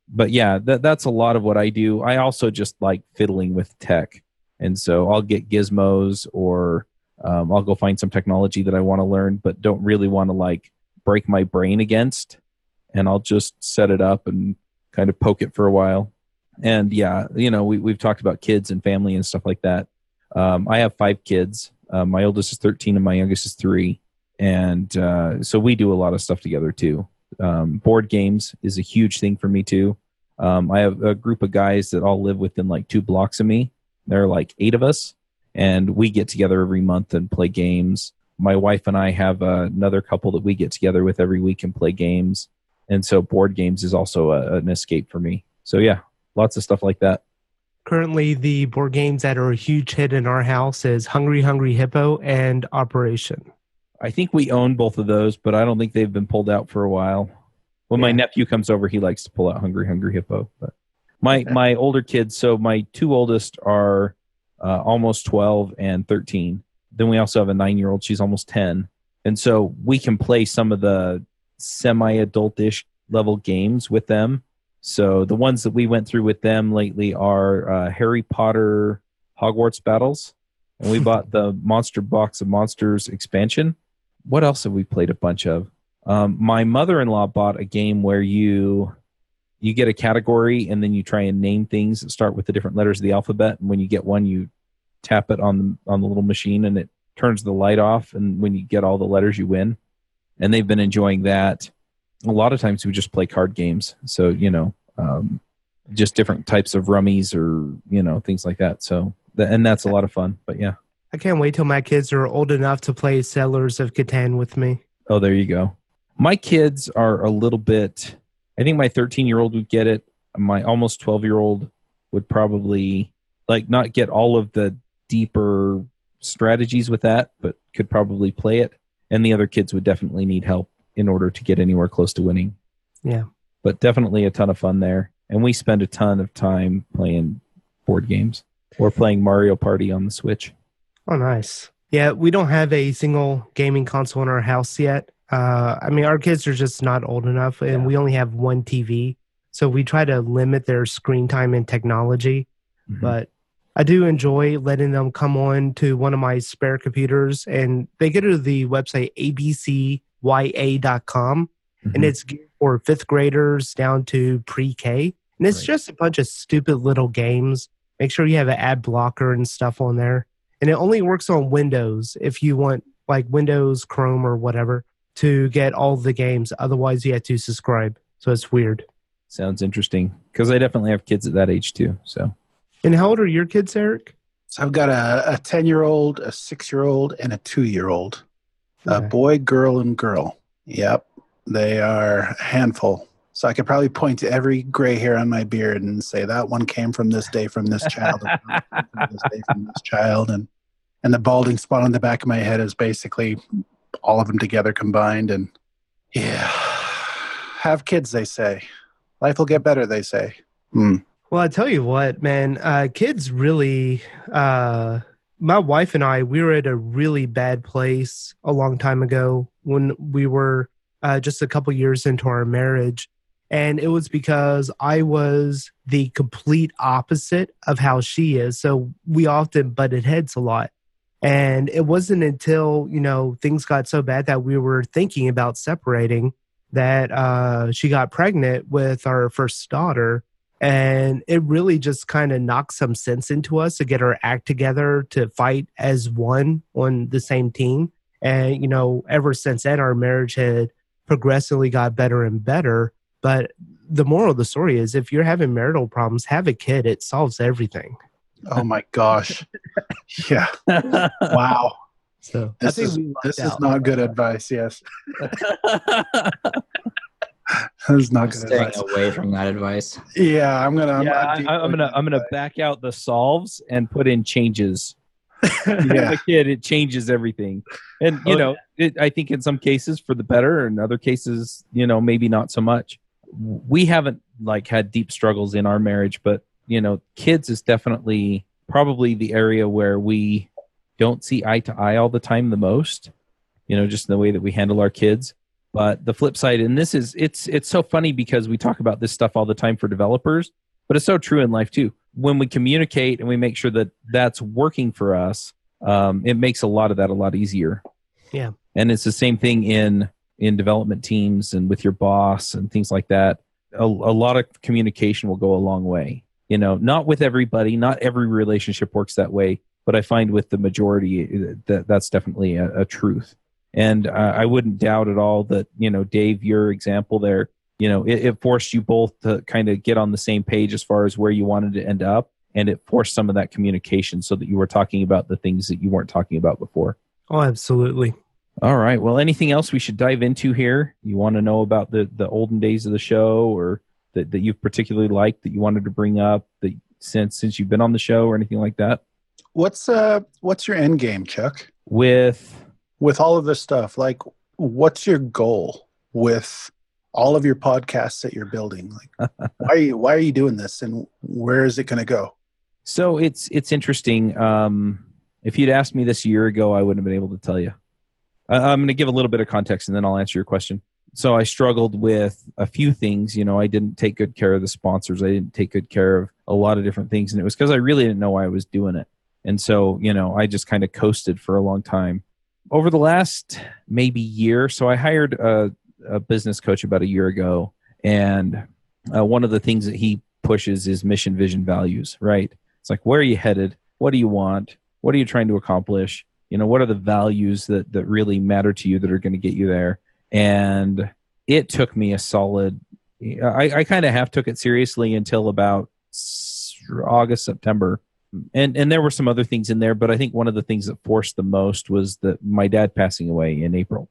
But yeah, that that's a lot of what I do. I also just like fiddling with tech, and so I'll get gizmos or um, I'll go find some technology that I want to learn, but don't really want to like break my brain against, and I'll just set it up and kind of poke it for a while. And yeah, you know, we, we've talked about kids and family and stuff like that. Um, I have five kids. Uh, my oldest is 13 and my youngest is three. And uh, so we do a lot of stuff together too. Um, board games is a huge thing for me too. Um, I have a group of guys that all live within like two blocks of me. There are like eight of us, and we get together every month and play games. My wife and I have uh, another couple that we get together with every week and play games. And so board games is also a, an escape for me. So yeah, lots of stuff like that. Currently, the board games that are a huge hit in our house is Hungry Hungry Hippo and Operation. I think we own both of those, but I don't think they've been pulled out for a while. When yeah. my nephew comes over, he likes to pull out Hungry Hungry Hippo. But my my older kids, so my two oldest are uh, almost twelve and thirteen. Then we also have a nine year old. She's almost ten, and so we can play some of the semi adultish level games with them. So the ones that we went through with them lately are uh, Harry Potter Hogwarts battles, and we [LAUGHS] bought the Monster Box of Monsters expansion. What else have we played a bunch of? Um, my mother-in-law bought a game where you you get a category and then you try and name things that start with the different letters of the alphabet. And when you get one, you tap it on the on the little machine and it turns the light off. And when you get all the letters, you win. And they've been enjoying that. A lot of times we just play card games. So you know, um, just different types of rummies or you know things like that. So and that's a lot of fun. But yeah, I can't wait till my kids are old enough to play Settlers of Catan with me. Oh, there you go. My kids are a little bit. I think my 13 year old would get it. My almost 12 year old would probably like not get all of the deeper strategies with that, but could probably play it. And the other kids would definitely need help in order to get anywhere close to winning. Yeah. But definitely a ton of fun there. And we spend a ton of time playing board games or playing Mario Party on the Switch. Oh, nice. Yeah, we don't have a single gaming console in our house yet. Uh, I mean, our kids are just not old enough, and yeah. we only have one TV. So we try to limit their screen time and technology. Mm-hmm. But I do enjoy letting them come on to one of my spare computers, and they go to the website abcya.com, mm-hmm. and it's for fifth graders down to pre K. And it's right. just a bunch of stupid little games. Make sure you have an ad blocker and stuff on there. And it only works on Windows if you want like Windows, Chrome, or whatever to get all the games. Otherwise, you have to subscribe. So it's weird. Sounds interesting because I definitely have kids at that age too. So, and how old are your kids, Eric? So I've got a, a ten-year-old, a six-year-old, and a two-year-old. Okay. A boy, girl, and girl. Yep, they are a handful. So I could probably point to every gray hair on my beard and say that one came from this day from this child, from this day from this child, and and the balding spot on the back of my head is basically all of them together combined. And yeah, have kids, they say. Life will get better, they say. Hmm. Well, I tell you what, man, uh, kids really. Uh, my wife and I, we were at a really bad place a long time ago when we were uh, just a couple years into our marriage. And it was because I was the complete opposite of how she is. So we often butted heads a lot. And it wasn't until, you know, things got so bad that we were thinking about separating that uh, she got pregnant with our first daughter. And it really just kind of knocked some sense into us to get our act together to fight as one on the same team. And, you know, ever since then, our marriage had progressively got better and better. But the moral of the story is if you're having marital problems, have a kid, it solves everything. Oh my gosh. yeah. [LAUGHS] Wow. So this is this is not good advice. Yes. [LAUGHS] [LAUGHS] That is not good Staying advice. away from that advice. Yeah, I'm gonna. Yeah, I'm, I'm gonna. I'm gonna back out the solves and put in changes. [LAUGHS] yeah. a kid, it changes everything, and you oh, know, it, I think in some cases for the better, and other cases, you know, maybe not so much. We haven't like had deep struggles in our marriage, but you know, kids is definitely probably the area where we don't see eye to eye all the time the most. You know, just in the way that we handle our kids. But the flip side, and this is it's it's so funny because we talk about this stuff all the time for developers, but it's so true in life too. When we communicate and we make sure that that's working for us, um, it makes a lot of that a lot easier. Yeah, and it's the same thing in in development teams and with your boss and things like that a, a lot of communication will go a long way. You know, not with everybody, not every relationship works that way, but I find with the majority uh, that that's definitely a, a truth. And uh, I wouldn't doubt at all that you know, Dave, your example there, you know, it, it forced you both to kind of get on the same page as far as where you wanted to end up, and it forced some of that communication so that you were talking about the things that you weren't talking about before. Oh, absolutely. All right. Well, anything else we should dive into here? You want to know about the the olden days of the show, or that, that you've particularly liked that you wanted to bring up that since since you've been on the show or anything like that? What's uh what's your end game, Chuck? With with all of this stuff, like what's your goal with all of your podcasts that you're building? Like [LAUGHS] why are you why are you doing this and where is it gonna go? So it's it's interesting. Um if you'd asked me this a year ago, I wouldn't have been able to tell you. I'm going to give a little bit of context and then I'll answer your question. So I struggled with a few things. You know, I didn't take good care of the sponsors. I didn't take good care of a lot of different things. And it was because I really didn't know why I was doing it. And so, you know, I just kind of coasted for a long time. Over the last maybe year, so I hired a, a business coach about a year ago. And uh, one of the things that he pushes is mission, vision, values, right? It's like, where are you headed? What do you want? What are you trying to accomplish? You know, what are the values that, that really matter to you that are going to get you there? And it took me a solid, I, I kind of half took it seriously until about August, September. And, and there were some other things in there, but I think one of the things that forced the most was that my dad passing away in April.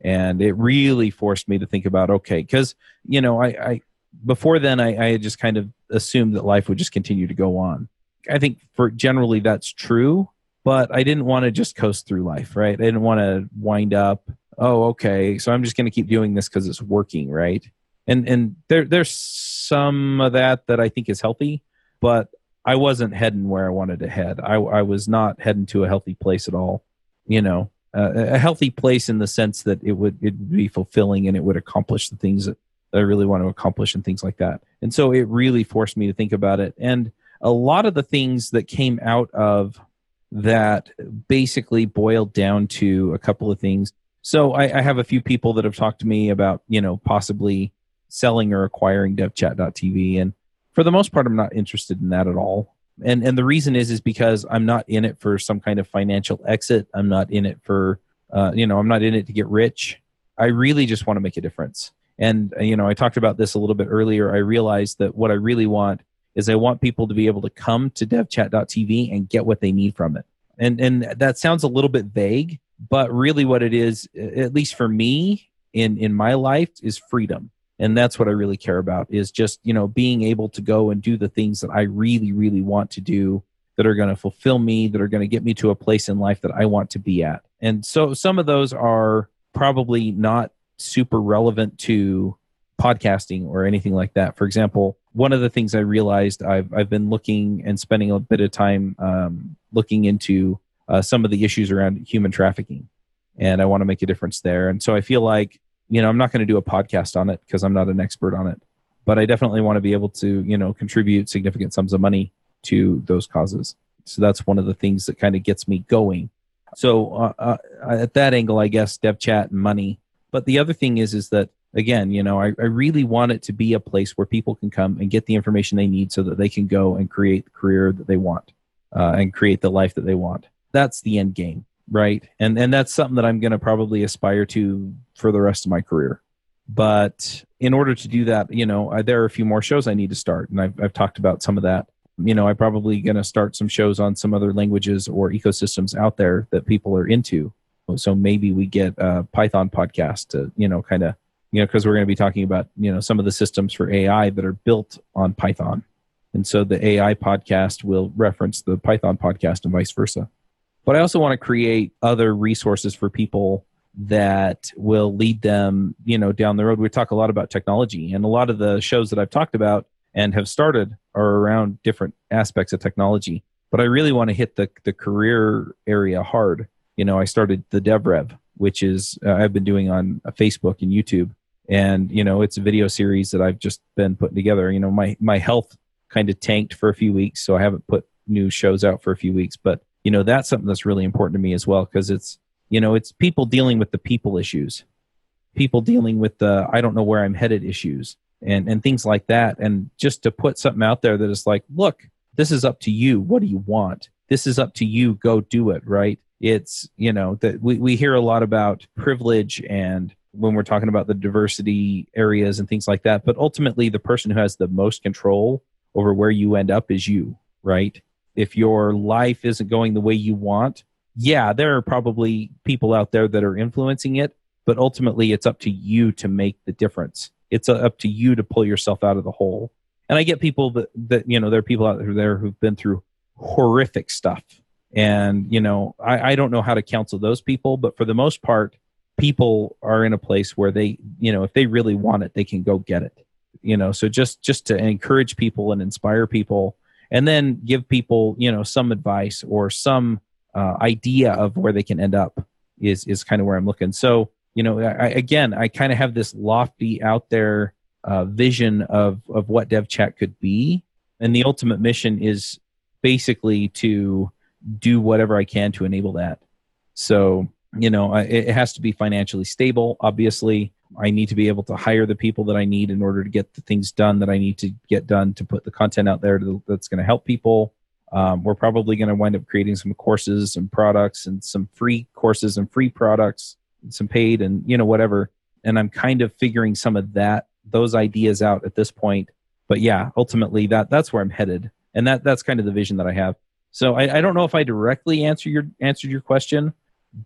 And it really forced me to think about, okay, because, you know, I, I, before then I, I had just kind of assumed that life would just continue to go on. I think for generally that's true, but I didn't want to just coast through life, right? I didn't want to wind up oh okay so i'm just going to keep doing this because it's working right and and there there's some of that that i think is healthy but i wasn't heading where i wanted to head. I, I was not heading to a healthy place at all you know uh, a healthy place in the sense that it would it would be fulfilling and it would accomplish the things that, i really want to accomplish and things like that. And so it really forced me to think about it. And a lot of the things that came out of that basically boiled down to a couple of things. So I, I, have a few people that have talked to me about, you know, possibly selling or acquiring devchat.tv. And for the most part, I'm not interested in that at all. And and the reason is is because I'm not in it for some kind of financial exit. I'm not in it for uh, you know, I'm not in it to get rich. I really just want to make a difference. And you know, I talked about this a little bit earlier. I realized that what I really want is I want people to be able to come to devchat.tv and get what they need from it. And and that sounds a little bit vague, but really what it is at least for me in in my life is freedom and that's what i really care about is just you know being able to go and do the things that i really really want to do that are going to fulfill me that are going to get me to a place in life that i want to be at. And so some of those are probably not super relevant to podcasting or anything like that. For example one of the things i realized i've, I've been looking and spending a bit of time um, looking into uh, some of the issues around human trafficking, and I want to make a difference there. And so I feel like you know I'm not going to do a podcast on it because I'm not an expert on it, but I definitely want to be able to you know contribute significant sums of money to those causes. So that's one of the things that kind of gets me going. So uh, uh, at that angle, I guess dev chat and money. But the other thing is, is that again, you know, I, I really want it to be a place where people can come and get the information they need so that they can go and create the career that they want uh, and create the life that they want that's the end game right. And and that's something that i'm going to probably aspire to for the rest of my career. But in order to do that you know I, there are a few more shows i need to start. And i've, I've talked about some of that. You know i'm probably going to start some shows on some other languages or ecosystems out there that people are into. So maybe we get a python podcast to you know kind of you know because we're going to be talking about you know some of the systems for ai that are built on python. And so the ai podcast will reference the python podcast and vice versa but I also want to create other resources for people that will lead them, you know, down the road. We talk a lot about technology, and a lot of the shows that I've talked about and have started are around different aspects of technology. But I really want to hit the the career area hard. You know, I started the DevRev, which is uh, I've been doing on uh, Facebook and YouTube, and you know, it's a video series that I've just been putting together. You know, my my health kind of tanked for a few weeks, so I haven't put new shows out for a few weeks, but you know that's something that's really important to me as well because it's you know it's people dealing with the people issues people dealing with the i don't know where i'm headed issues and and things like that. And just to put something out there that is like look this is up to you. What do you want? This is up to you. Go do it right? It's you know that we, we hear a lot about privilege and when we're talking about the diversity areas and things like that but ultimately the person who has the most control over where you end up is you right if your life isn't going the way you want yeah there are probably people out there that are influencing it but ultimately it's up to you to make the difference. It's uh, up to you to pull yourself out of the hole. And i get people that that you know there are people out there who've been through horrific stuff. And you know I, I don't know how to counsel those people but for the most part people are in a place where they you know if they really want it they can go get it. You know so just just to encourage people and inspire people and then give people you know some advice or some uh, idea of where they can end up is is kind of where i'm looking. So you know I, again i kind of have this lofty out there uh, vision of of what dev chat could be. And the ultimate mission is basically to do whatever i can to enable that. So you know it has to be financially stable obviously i need to be able to hire the people that i need in order to get the things done that i need to get done to put the content out there to, that's going to help people. Um, we're probably going to wind up creating some courses and products and some free courses and free products some paid and you know whatever. And i'm kind of figuring some of that those ideas out at this point. But yeah ultimately that that's where i'm headed. And that that's kind of the vision that i have. So i, I don't know if i directly answer your answered your question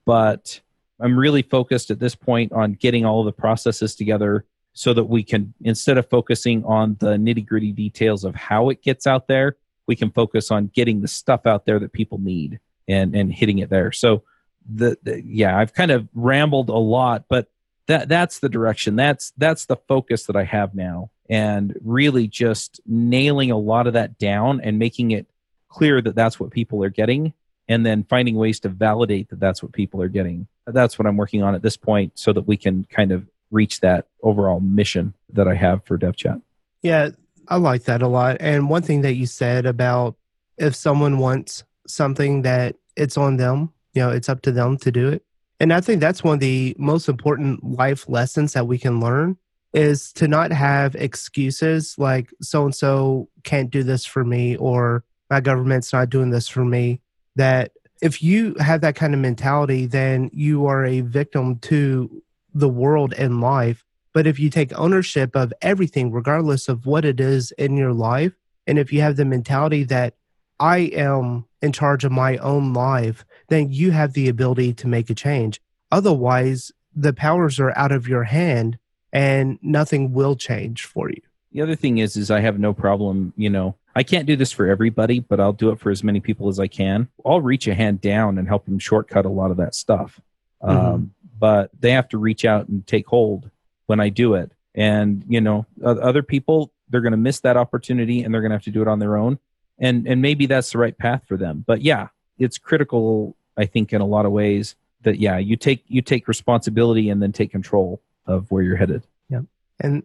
but i'm really focused at this point on getting all the processes together so that we can instead of focusing on the nitty gritty details of how it gets out there we can focus on getting the stuff out there that people need and and hitting it there. So the, the yeah i've kind of rambled a lot but that that's the direction. That's that's the focus that i have now. And really just nailing a lot of that down and making it clear that that's what people are getting and then finding ways to validate that that's what people are getting. That's what i'm working on at this point so that we can kind of reach that overall mission that i have for devchat. Yeah i like that a lot. And one thing that you said about if someone wants something that it's on them you know it's up to them to do it. And i think that's one of the most important life lessons that we can learn is to not have excuses like so and so can't do this for me or my government's not doing this for me that if you have that kind of mentality then you are a victim to the world and life but if you take ownership of everything regardless of what it is in your life and if you have the mentality that i am in charge of my own life then you have the ability to make a change. Otherwise, the powers are out of your hand and nothing will change for you. The other thing is is I have no problem, you know, I can't do this for everybody, but I'll do it for as many people as I can. I'll reach a hand down and help them shortcut a lot of that stuff. Mm-hmm. Um, but they have to reach out and take hold when I do it. And, you know, other people, they're going to miss that opportunity and they're going to have to do it on their own. And, and maybe that's the right path for them. But yeah, it's critical I think in a lot of ways that yeah, you take you take responsibility and then take control of where you're headed. Yeah. And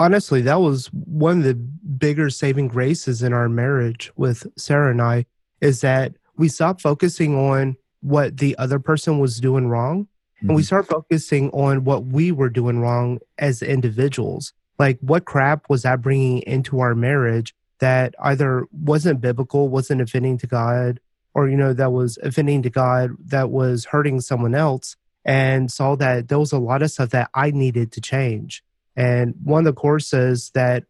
honestly, that was one of the bigger saving graces in our marriage with Sarah and I is that we stopped focusing on what the other person was doing wrong mm-hmm. and we mm-hmm. start focusing on what we were doing wrong as individuals. Like what crap was that bringing into our marriage that either wasn't biblical, wasn't offending to God, or you know that was offending to god that was hurting someone else and saw that there was a lot of stuff that i needed to change and one of the courses that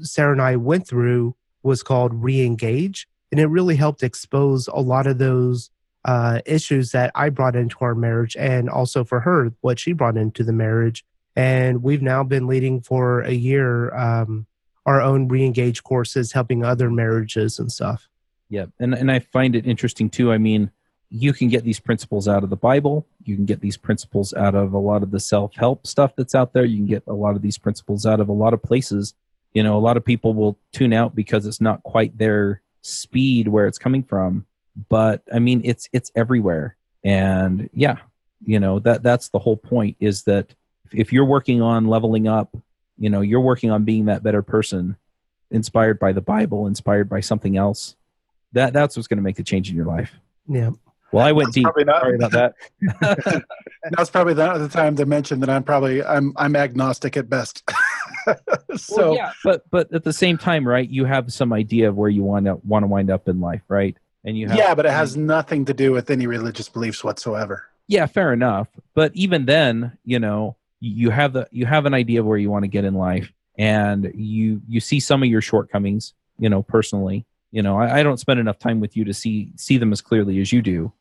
sarah and i went through was called re-engage and it really helped expose a lot of those uh, issues that i brought into our marriage and also for her what she brought into the marriage. And we've now been leading for a year um, our own re-engage courses helping other marriages and stuff. Yeah, and and I find it interesting too. I mean, you can get these principles out of the Bible. You can get these principles out of a lot of the self help stuff that's out there. You can get a lot of these principles out of a lot of places. You know, a lot of people will tune out because it's not quite their speed where it's coming from. But I mean, it's it's everywhere, and yeah, you know that that's the whole point. Is that if you're working on leveling up, you know, you're working on being that better person, inspired by the Bible, inspired by something else that that's what's going to make the change in your life. Yeah. Well, I went that's deep. Not, Sorry about that. [LAUGHS] That's probably not the time to mention that I'm probably I'm I'm agnostic at best. [LAUGHS] so well, yeah, but but at the same time, right? You have some idea of where you want to want to wind up in life, right? And you have, yeah, but it has nothing to do with any religious beliefs whatsoever. Yeah, fair enough. But even then, you know, you have the you have an idea of where you want to get in life, and you you see some of your shortcomings, you know, personally. You know, I, I don't spend enough time with you to see see them as clearly as you do,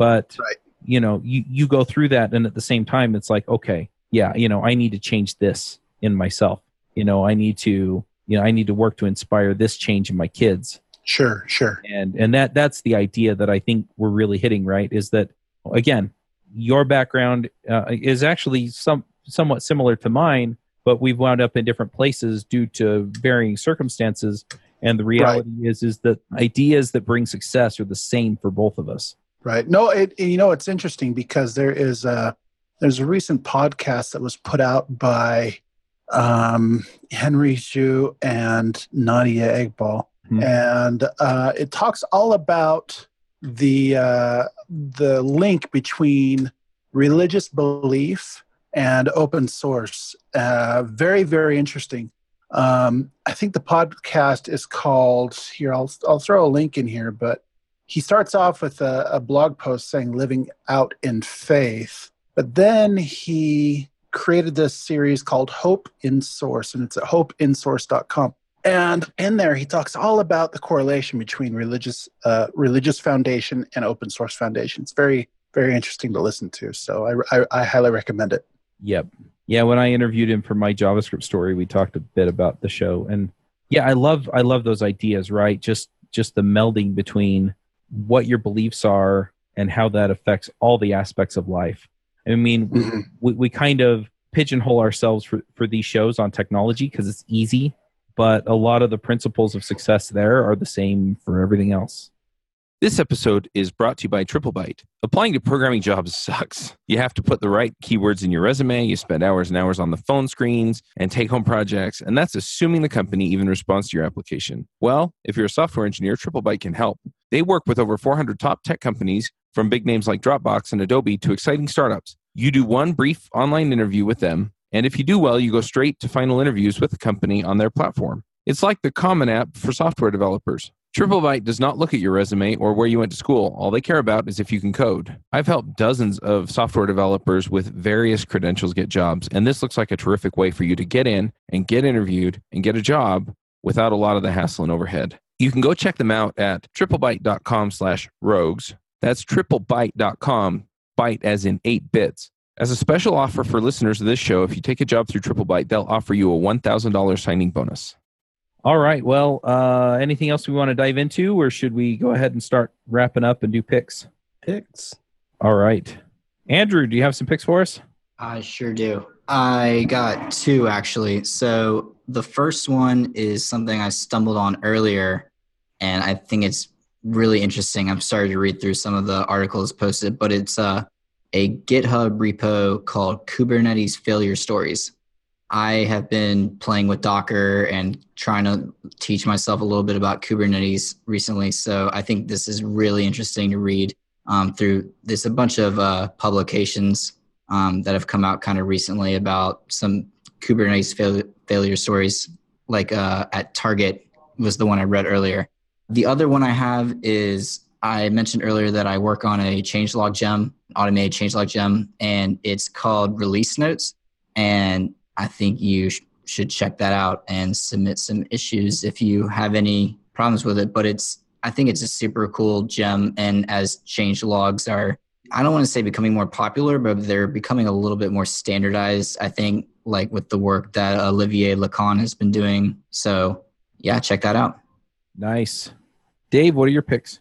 but right. you know, you you go through that, and at the same time, it's like, okay, yeah, you know, I need to change this in myself. You know, I need to, you know, I need to work to inspire this change in my kids. Sure, sure. And and that that's the idea that I think we're really hitting right is that again, your background uh, is actually some somewhat similar to mine, but we've wound up in different places due to varying circumstances. And the reality right. is is that ideas that bring success are the same for both of us. Right. No, it you know it's interesting because there is a there's a recent podcast that was put out by um, Henry Zhu and Nadia Eghbal, mm-hmm. and uh, it talks all about the uh, the link between religious belief and open source. Uh, very very interesting. Um, I think the podcast is called here. I'll I'll throw a link in here, but he starts off with a, a blog post saying "living out in faith." But then he created this series called Hope in Source, and it's at hopeinsource.com. And in there, he talks all about the correlation between religious uh, religious foundation and open source foundation. It's very very interesting to listen to. So I, I, I highly recommend it. Yep. Yeah. When I interviewed him for my JavaScript story, we talked a bit about the show, and yeah, I love I love those ideas. Right. Just just the melding between what your beliefs are and how that affects all the aspects of life. I mean, mm-hmm. we, we kind of pigeonhole ourselves for, for these shows on technology because it's easy, but a lot of the principles of success there are the same for everything else. This episode is brought to you by TripleByte. Applying to programming jobs sucks. You have to put the right keywords in your resume, you spend hours and hours on the phone screens and take home projects, and that's assuming the company even responds to your application. Well, if you're a software engineer, TripleByte can help. They work with over 400 top tech companies from big names like Dropbox and Adobe to exciting startups. You do one brief online interview with them, and if you do well, you go straight to final interviews with the company on their platform. It's like the Common App for software developers. TripleByte does not look at your resume or where you went to school. All they care about is if you can code. I've helped dozens of software developers with various credentials get jobs, and this looks like a terrific way for you to get in and get interviewed and get a job without a lot of the hassle and overhead. You can go check them out at triplebyte.com slash rogues that's triplebyte.com, byte as in eight bits. As a special offer for listeners of this show, if you take a job through TripleByte, they'll offer you a $1,000 signing bonus. All right. Well, uh, anything else we want to dive into, or should we go ahead and start wrapping up and do picks? Picks. All right. Andrew, do you have some picks for us? I sure do. I got two actually. So the first one is something I stumbled on earlier, and I think it's really interesting. I'm starting to read through some of the articles posted, but it's uh, a GitHub repo called Kubernetes Failure Stories. I have been playing with Docker and trying to teach myself a little bit about Kubernetes recently. So I think this is really interesting to read um, through. There's a bunch of uh, publications um, that have come out kind of recently about some Kubernetes fail- failure stories, like uh, at Target was the one I read earlier. The other one I have is I mentioned earlier that I work on a changelog gem, automated changelog gem, and it's called Release Notes. And I think you sh- should check that out and submit some issues if you have any problems with it. But it's I think it's a super cool gem, and as change logs are, I don't want to say becoming more popular, but they're becoming a little bit more standardized. I think like with the work that Olivier Lacan has been doing. So yeah, check that out. Nice. Dave, what are your picks?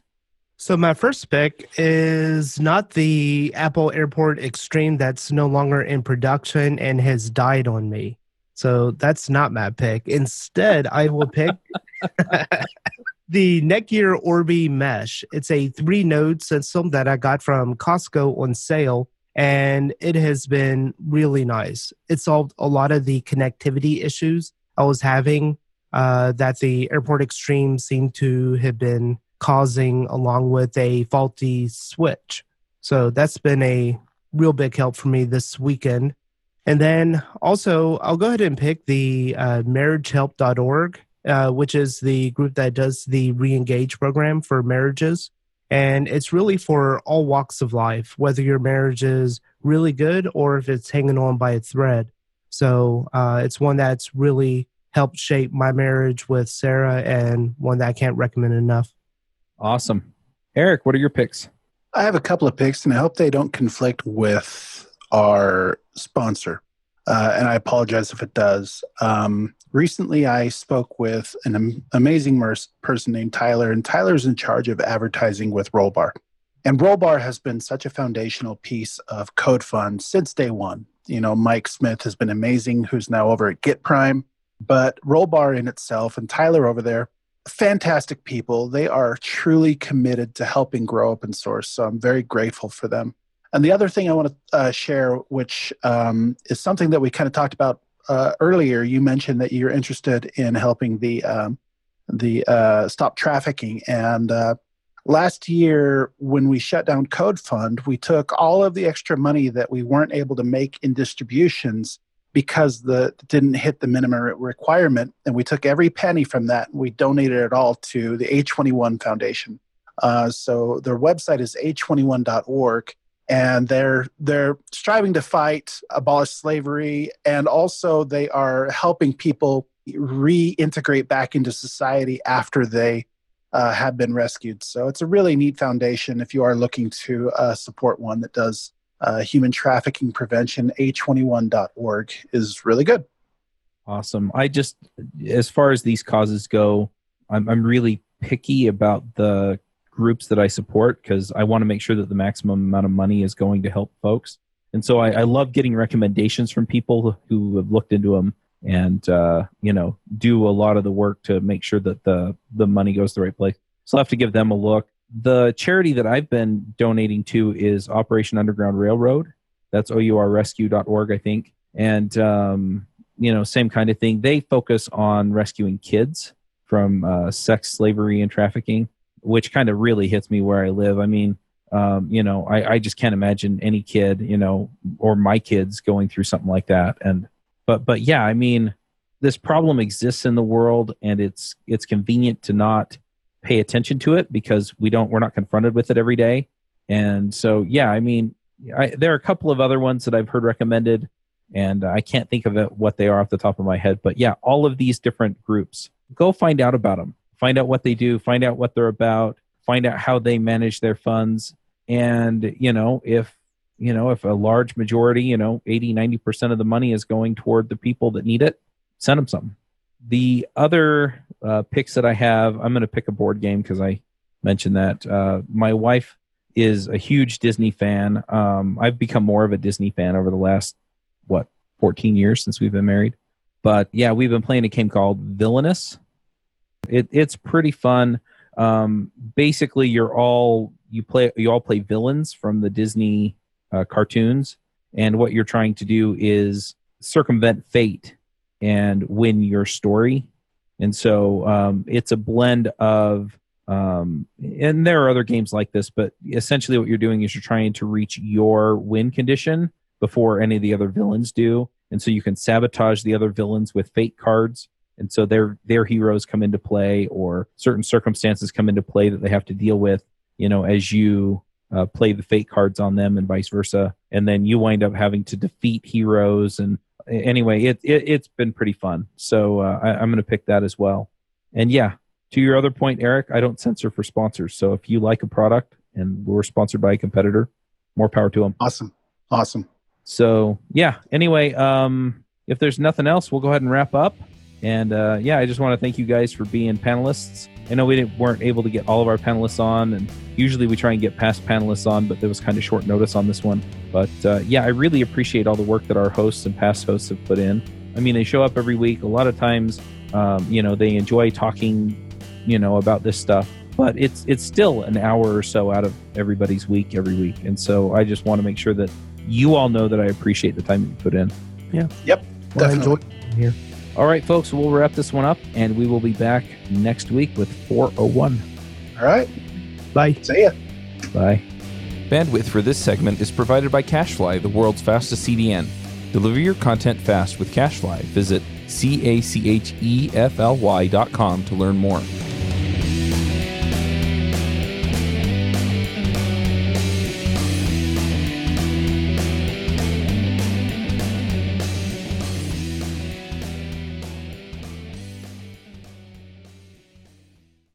So my first pick is not the Apple Airport Extreme that's no longer in production and has died on me. So that's not my pick. Instead, I will pick [LAUGHS] the Netgear Orbi Mesh. It's a three node system that I got from Costco on sale, and it has been really nice. It solved a lot of the connectivity issues I was having uh, that the Airport Extreme seemed to have been causing, along with a faulty switch. So that's been a real big help for me this weekend. And then also, I'll go ahead and pick the uh, marriagehelp.org, uh, which is the group that does the reengage program for marriages. And it's really for all walks of life, whether your marriage is really good or if it's hanging on by a thread. So uh, it's one that's really helped shape my marriage with Sarah and one that I can't recommend enough. Awesome. Eric, what are your picks? I have a couple of picks, and I hope they don't conflict with our sponsor. Uh, and I apologize if it does. Um, recently, I spoke with an am- amazing mer- person named Tyler, and Tyler's in charge of advertising with Rollbar. And Rollbar has been such a foundational piece of CodeFund since day one. You know, Mike Smith has been amazing, who's now over at GitPrime. But Rollbar in itself and Tyler over there, fantastic people. They are truly committed to helping grow open source. So I'm very grateful for them. And the other thing I want to uh, share, which um, is something that we kind of talked about uh, earlier, you mentioned that you're interested in helping the um, the uh, stop trafficking. And uh, last year, when we shut down CodeFund, we took all of the extra money that we weren't able to make in distributions because the didn't hit the minimum requirement, and we took every penny from that and we donated it all to the A21 Foundation. Uh, so their website is a21.org and they're they're striving to fight abolish slavery and also they are helping people reintegrate back into society after they uh, have been rescued so it's a really neat foundation if you are looking to uh, support one that does uh, human trafficking prevention a21.org is really good awesome i just as far as these causes go i'm, I'm really picky about the groups that I support because I want to make sure that the maximum amount of money is going to help folks. And so I, I love getting recommendations from people who have looked into them and uh, you know do a lot of the work to make sure that the the money goes the right place. So I'll have to give them a look. The charity that I've been donating to is Operation Underground Railroad. That's ourrescue.org, I think. And um, you know, same kind of thing. They focus on rescuing kids from uh, sex, slavery, and trafficking which kind of really hits me where I live. I mean, um, you know, I, I just can't imagine any kid, you know, or my kids going through something like that. And but but yeah, I mean, this problem exists in the world, and it's it's convenient to not pay attention to it because we don't we're not confronted with it every day. And so yeah, I mean, I, there are a couple of other ones that I've heard recommended, and I can't think of it, what they are off the top of my head. But yeah, all of these different groups, go find out about them find out what they do, find out what they're about, find out how they manage their funds. And, you know, if, you know, if a large majority, you know, 80, 90% of the money is going toward the people that need it, send them some The other uh, picks that I have, I'm going to pick a board game because I mentioned that. Uh, my wife is a huge Disney fan. Um, I've become more of a Disney fan over the last, what, 14 years since we've been married. But yeah, we've been playing a game called Villainous. It, it's pretty fun. Um, basically, you're all you play. You all play villains from the Disney uh, cartoons, and what you're trying to do is circumvent fate and win your story. And so um, it's a blend of, um, and there are other games like this, but essentially what you're doing is you're trying to reach your win condition before any of the other villains do. And so you can sabotage the other villains with fate cards and so their their heroes come into play or certain circumstances come into play that they have to deal with you know as you uh, play the fate cards on them and vice versa and then you wind up having to defeat heroes and anyway it, it has been pretty fun. So uh, I, i'm going to pick that as well. And yeah to your other point eric i don't censor for sponsors. So if you like a product and we're sponsored by a competitor more power to them awesome. Awesome. So yeah. Anyway um if there's nothing else we'll go ahead and wrap up and uh, yeah, I just want to thank you guys for being panelists. I know we weren't able to get all of our panelists on, and usually we try and get past panelists on, but there was kind of short notice on this one. But uh, yeah, I really appreciate all the work that our hosts and past hosts have put in. I mean, they show up every week. A lot of times, um, you know, they enjoy talking, you know, about this stuff. But it's it's still an hour or so out of everybody's week every week, and so I just want to make sure that you all know that I appreciate the time you put in. Yeah. Yep. Well, definitely. I here. All right, folks, we'll wrap this one up and we will be back next week with 401. All right. Bye. See ya. Bye. Bandwidth for this segment is provided by CacheFly, the world's fastest CDN. Deliver your content fast with CacheFly. Visit C A C H E F L Y dot com to learn more.